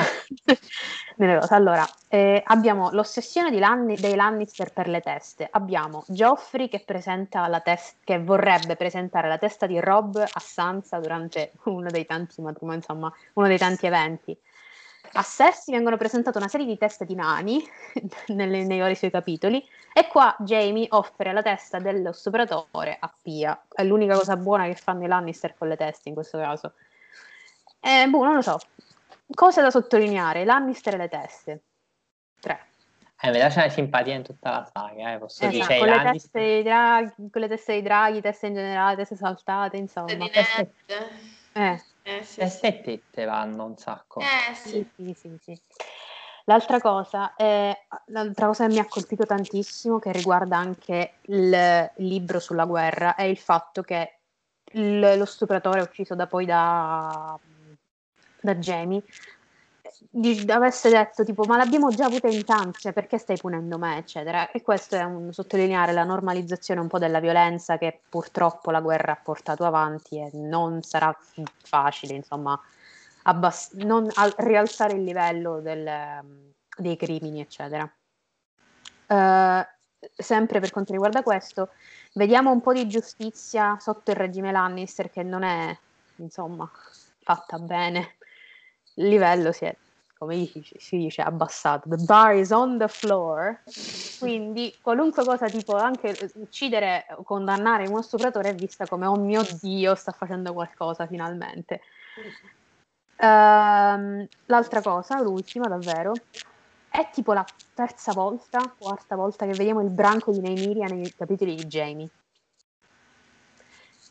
Speaker 1: nelle cose. Allora, eh, abbiamo l'ossessione Lanni, dei Lannister per le teste. Abbiamo Geoffrey che, presenta la tes- che vorrebbe presentare la testa di Rob a Sansa durante uno dei tanti insomma, uno dei tanti eventi. A Cersei vengono presentate una serie di teste di nani nelle, nei vari suoi capitoli e qua Jamie offre la testa dello stupratore a Pia. È l'unica cosa buona che fanno i Lannister con le teste in questo caso. Eh, boh, non lo so. Cose da sottolineare, Lannister e le teste. Tre.
Speaker 2: Eh, mi lascia simpatia in tutta la saga, eh, posso esatto,
Speaker 1: dire. Con le, teste dei draghi, con le teste dei draghi, teste in generale, teste saltate, insomma. Teste
Speaker 2: di eh. Eh, sì, Le settette vanno un sacco.
Speaker 3: Eh, sì.
Speaker 1: Sì, sì, sì, L'altra cosa, è, l'altra cosa che mi ha colpito tantissimo, che riguarda anche il libro sulla guerra, è il fatto che il, lo stupratore ucciso da poi da, da Jamie di, avesse detto tipo ma l'abbiamo già avuta in tanti, cioè perché stai punendo me, eccetera. E questo è un sottolineare la normalizzazione un po' della violenza che purtroppo la guerra ha portato avanti e non sarà facile, insomma, abbass- non, al- rialzare il livello del, dei crimini, eccetera. Uh, sempre per quanto riguarda questo, vediamo un po' di giustizia sotto il regime Lannister che non è, insomma, fatta bene. Il livello si è come si dice, abbassato. The bar is on the floor. Quindi qualunque cosa tipo anche uccidere o condannare uno stupratore è vista come oh mio dio, sta facendo qualcosa finalmente. Um, l'altra cosa, l'ultima davvero, è tipo la terza volta, quarta volta che vediamo il branco di Nymeria nei capitoli di Jamie.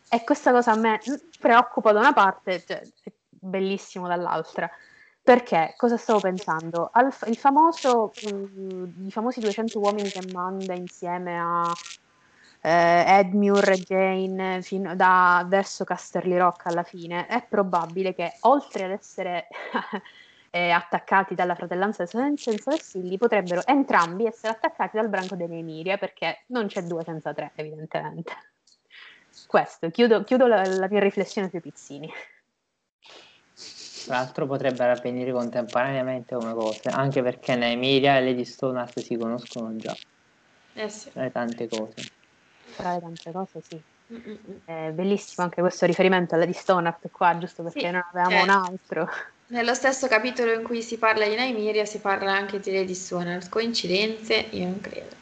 Speaker 1: E questa cosa a me preoccupa da una parte, cioè, è bellissimo dall'altra. Perché cosa stavo pensando? Al, il famoso, uh, I famosi 200 uomini che manda insieme a eh, Edmure e Jane fino, da, verso Casterly Rock alla fine, è probabile che oltre ad essere eh, attaccati dalla fratellanza senza vessilli, potrebbero entrambi essere attaccati dal branco delle Emilia, perché non c'è due senza tre, evidentemente. Questo, chiudo, chiudo la, la mia riflessione sui pizzini.
Speaker 2: Tra l'altro potrebbero avvenire contemporaneamente come cose, anche perché Emilia e Lady Stonehart si conoscono già.
Speaker 3: Eh sì.
Speaker 2: Tra le tante cose.
Speaker 1: Tra le tante cose, sì. È bellissimo anche questo riferimento a Lady Stonehart qua, giusto perché sì, non avevamo cioè, un altro.
Speaker 3: Nello stesso capitolo in cui si parla di Nymeria si parla anche di Lady Stonehart. Coincidenze? Io non credo.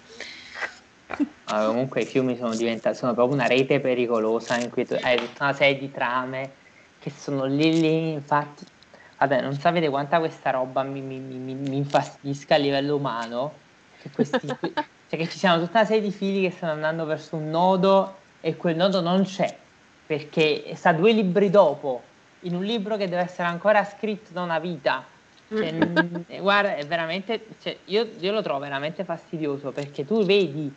Speaker 2: Ah, comunque i fiumi sono diventati sono proprio una rete pericolosa in cui tu hai tutta una serie di trame che sono lì lì, infatti, vabbè, non sapete quanta questa roba mi, mi, mi, mi infastidisca a livello umano, che, questi, cioè che ci siano tutta una serie di fili che stanno andando verso un nodo e quel nodo non c'è, perché sta due libri dopo, in un libro che deve essere ancora scritto da una vita. Cioè, guarda, è veramente, cioè, io, io lo trovo veramente fastidioso perché tu vedi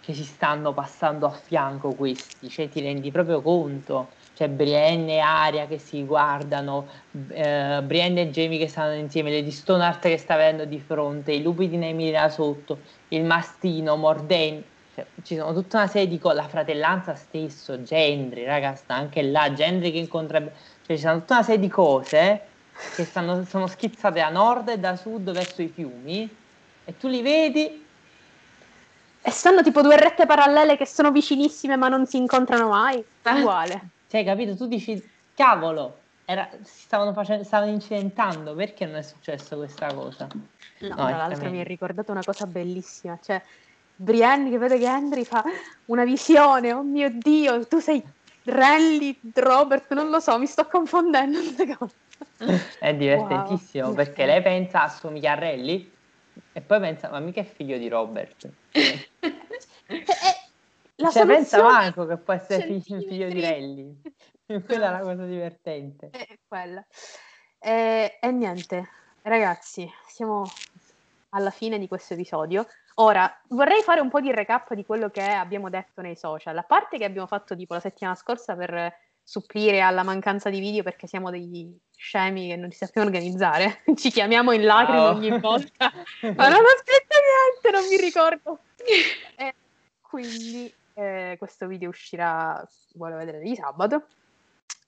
Speaker 2: che si stanno passando a fianco questi, cioè ti rendi proprio conto c'è Brienne e Aria che si guardano, eh, Brienne e Jamie che stanno insieme, Lady Stoneheart che sta vedendo di fronte, i lupi di Nemi da sotto, il mastino, Morden, cioè, ci sono tutta una serie di cose, la fratellanza stesso, Gendry, raga, sta anche là, Gendry che incontra, cioè ci sono tutta una serie di cose che stanno, sono schizzate da nord e da sud verso i fiumi e tu li vedi
Speaker 1: e stanno tipo due rette parallele che sono vicinissime ma non si incontrano mai. È uguale.
Speaker 2: Cioè, capito? Tu dici, cavolo, era, si stavano, facendo, stavano incidentando, perché non è successo questa cosa?
Speaker 1: No, no tra l'altro mi ha ricordato una cosa bellissima, cioè Brienne che vede che Henry fa una visione, oh mio Dio, tu sei Renly, Robert, non lo so, mi sto confondendo.
Speaker 2: è divertentissimo wow. perché lei pensa assomiglia a Renly e poi pensa, ma mica è figlio di Robert. La cioè, pensa Marco che può essere figlio, figlio di Relli. quella è la cosa divertente.
Speaker 1: È quella. E, e niente, ragazzi, siamo alla fine di questo episodio. Ora, vorrei fare un po' di recap di quello che abbiamo detto nei social. A parte che abbiamo fatto tipo la settimana scorsa per supplire alla mancanza di video perché siamo degli scemi che non ci sappiamo organizzare. Ci chiamiamo in lacrime oh. ogni volta. Ma non ho scritto niente, non mi ricordo. E quindi eh, questo video uscirà, vuole vedere di sabato.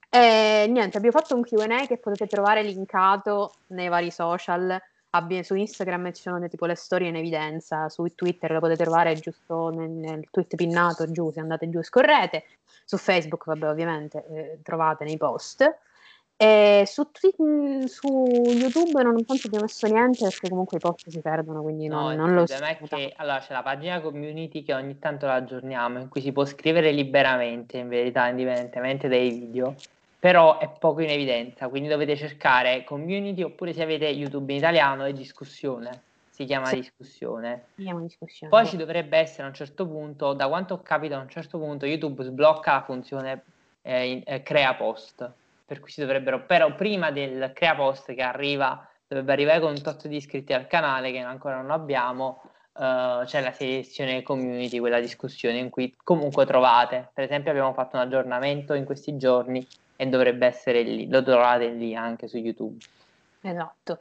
Speaker 1: E niente, abbiamo fatto un QA che potete trovare linkato nei vari social su Instagram ci sono tipo le storie in evidenza, su Twitter lo potete trovare giusto nel, nel tweet pinnato giù, se andate giù e scorrete, su Facebook vabbè ovviamente eh, trovate nei post. E su, twi- su, YouTube non penso abbia messo niente perché comunque i post si perdono, quindi no, non, non lo so.
Speaker 2: È che, allora c'è la pagina community che ogni tanto la aggiorniamo, in cui si può scrivere liberamente, in verità, indipendentemente dai video però è poco in evidenza, quindi dovete cercare community oppure se avete YouTube in italiano è discussione, si chiama sì. discussione. Si chiama discussione. Poi ci dovrebbe essere a un certo punto, da quanto ho capito a un certo punto YouTube sblocca la funzione eh, in, eh, crea post, per cui si dovrebbero, però prima del crea post che arriva, dovrebbe arrivare con un tot di iscritti al canale che ancora non abbiamo, Uh, c'è la sezione community, quella discussione in cui comunque trovate. Per esempio, abbiamo fatto un aggiornamento in questi giorni e dovrebbe essere lì, lo trovate lì anche su YouTube.
Speaker 1: Esatto.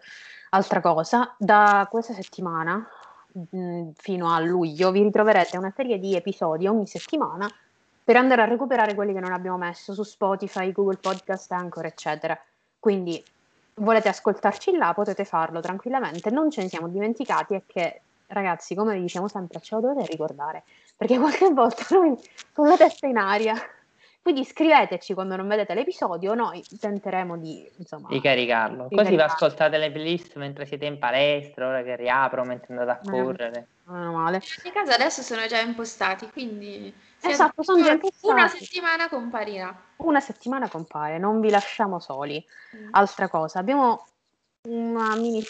Speaker 1: Altra cosa, da questa settimana mh, mm, fino a luglio vi ritroverete una serie di episodi ogni settimana per andare a recuperare quelli che non abbiamo messo su Spotify, Google Podcast, Anchor, eccetera. Quindi volete ascoltarci là, potete farlo tranquillamente, non ce ne siamo dimenticati e che ragazzi, come vi diciamo sempre, ce lo dovete ricordare, perché qualche volta noi con la testa in aria quindi scriveteci quando non vedete l'episodio, noi tenteremo di, insomma,
Speaker 2: di caricarlo. Di Così vi ascoltate le playlist mentre siete in palestra, ora che riapro, mentre andate a eh, correre.
Speaker 1: Non male.
Speaker 3: In casa adesso sono già impostati, quindi
Speaker 1: esatto, sono già impostati.
Speaker 3: Una settimana comparirà.
Speaker 1: Una settimana compare, non vi lasciamo soli. Mm. Altra cosa, abbiamo una mini,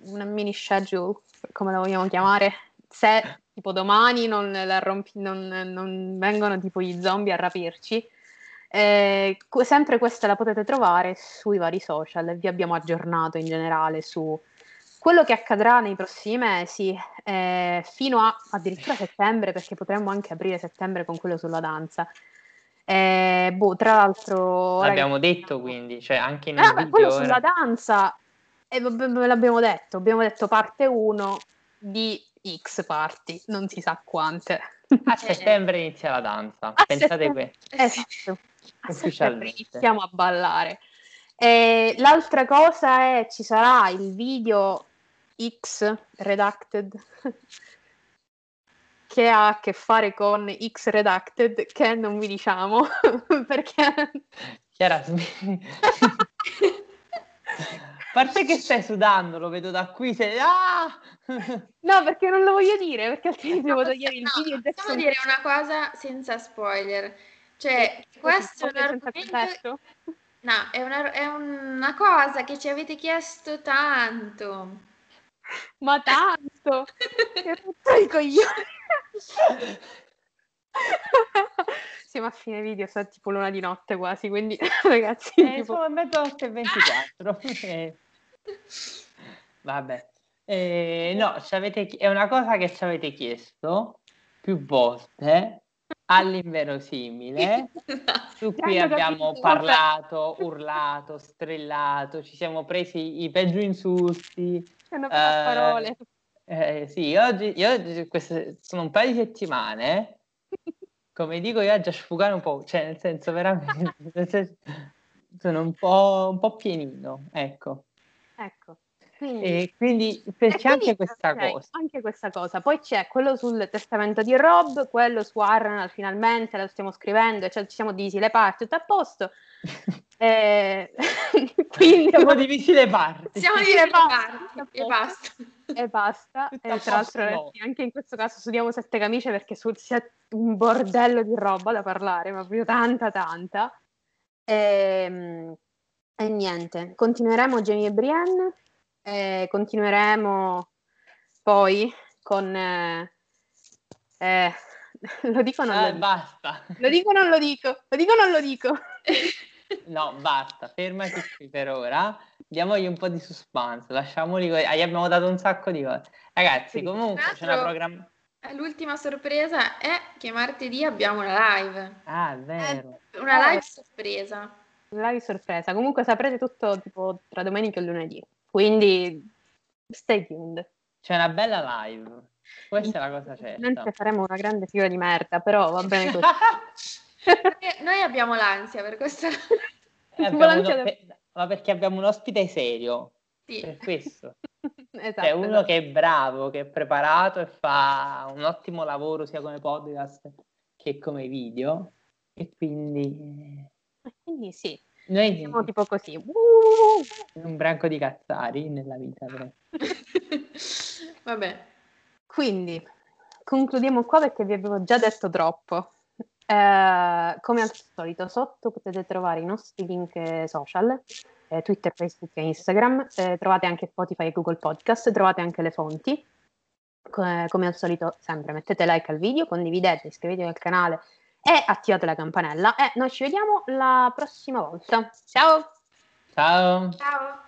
Speaker 1: una mini schedule, come la vogliamo chiamare, se tipo domani non, rompi, non, non vengono tipo gli zombie a rapirci eh, sempre questa la potete trovare sui vari social, vi abbiamo aggiornato in generale su quello che accadrà nei prossimi mesi, eh, fino a addirittura settembre, perché potremmo anche aprire settembre con quello sulla danza. Eh, boh, tra l'altro...
Speaker 2: L'abbiamo ragazzi, detto quindi, cioè anche in eh,
Speaker 1: quello sulla danza, eh, ve l'abbiamo detto, abbiamo detto parte 1 di X parti, non si sa quante.
Speaker 2: A settembre inizia la danza, a pensate questo.
Speaker 1: Esatto iniziamo a ballare. E l'altra cosa è ci sarà il video X Redacted che ha a che fare con X Redacted che non vi diciamo perché
Speaker 2: Chiara a parte che stai sudando lo vedo da qui sei... ah!
Speaker 1: no perché non lo voglio dire perché altrimenti devo togliere il video
Speaker 3: no, possiamo dire una cosa senza spoiler cioè, questo è un argomento... No, è una, è una cosa che ci avete chiesto tanto.
Speaker 1: Ma tanto! che rotto i coglioni! Siamo a fine video, sta tipo l'una di notte quasi, quindi ragazzi...
Speaker 2: Eh, tipo... Sono mezzanotte e 24. Eh. Vabbè. Eh, no, è una cosa che ci avete chiesto più volte all'inverosimile, su cui abbiamo parlato, urlato, strillato, ci siamo presi i peggio insulti.
Speaker 1: Uh, parole.
Speaker 2: Eh, sì, oggi, io queste sono un paio di settimane, come dico io oggi a sfugare un po', cioè nel senso veramente, senso, sono un po', un po' pienino, ecco.
Speaker 1: Ecco.
Speaker 2: Quindi, e quindi c'è quindi, anche questa okay, cosa.
Speaker 1: Anche questa cosa. Poi c'è quello sul testamento di Rob, quello su Arnold, finalmente lo stiamo scrivendo, cioè ci siamo divisi le parti, tutto a posto.
Speaker 2: e... quindi... Siamo divisi le parti.
Speaker 3: Siamo divisi le parti, e basta.
Speaker 1: E basta. E tra l'altro anche in questo caso studiamo sette camicie perché sul set un bordello di roba da parlare, ma proprio tanta tanta. E, ehm, e niente, continueremo Jamie e Brienne eh, continueremo poi con... Eh, eh, lo dico o non
Speaker 2: lo
Speaker 1: dico?
Speaker 2: Basta.
Speaker 1: Lo dico o non lo dico? Lo dico o non lo dico?
Speaker 2: no, basta, fermati qui per ora. diamogli un po' di suspense, lasciamoli così. Gli abbiamo dato un sacco di cose. Ragazzi, comunque c'è una programmazione.
Speaker 3: L'ultima sorpresa è che martedì abbiamo una live.
Speaker 2: Ah, è vero.
Speaker 3: È una live sorpresa.
Speaker 1: Live sorpresa. Comunque saprete tutto tipo tra domenica e lunedì. Quindi stay tuned.
Speaker 2: C'è una bella live. Questa è la cosa certa.
Speaker 1: Mentre faremo una grande figura di merda, però va bene così.
Speaker 3: Noi abbiamo l'ansia per questo.
Speaker 2: Eh, abbiamo uno, ma perché abbiamo un ospite serio. Sì. Per questo. esatto, è uno esatto. che è bravo, che è preparato e fa un ottimo lavoro sia come podcast che come video. E quindi...
Speaker 1: Quindi sì.
Speaker 2: Noi
Speaker 1: siamo tipo così.
Speaker 2: Uh! Un branco di cazzari nella vita.
Speaker 3: Vabbè.
Speaker 1: Quindi concludiamo qua perché vi avevo già detto troppo. Eh, come al solito, sotto potete trovare i nostri link social, eh, Twitter, Facebook e Instagram. Eh, trovate anche Spotify e Google Podcast, trovate anche le fonti. Come, come al solito, sempre mettete like al video, condividete, iscrivetevi al canale e attivate la campanella. E noi ci vediamo la prossima volta. Ciao!
Speaker 2: Ciao!
Speaker 3: Ciao!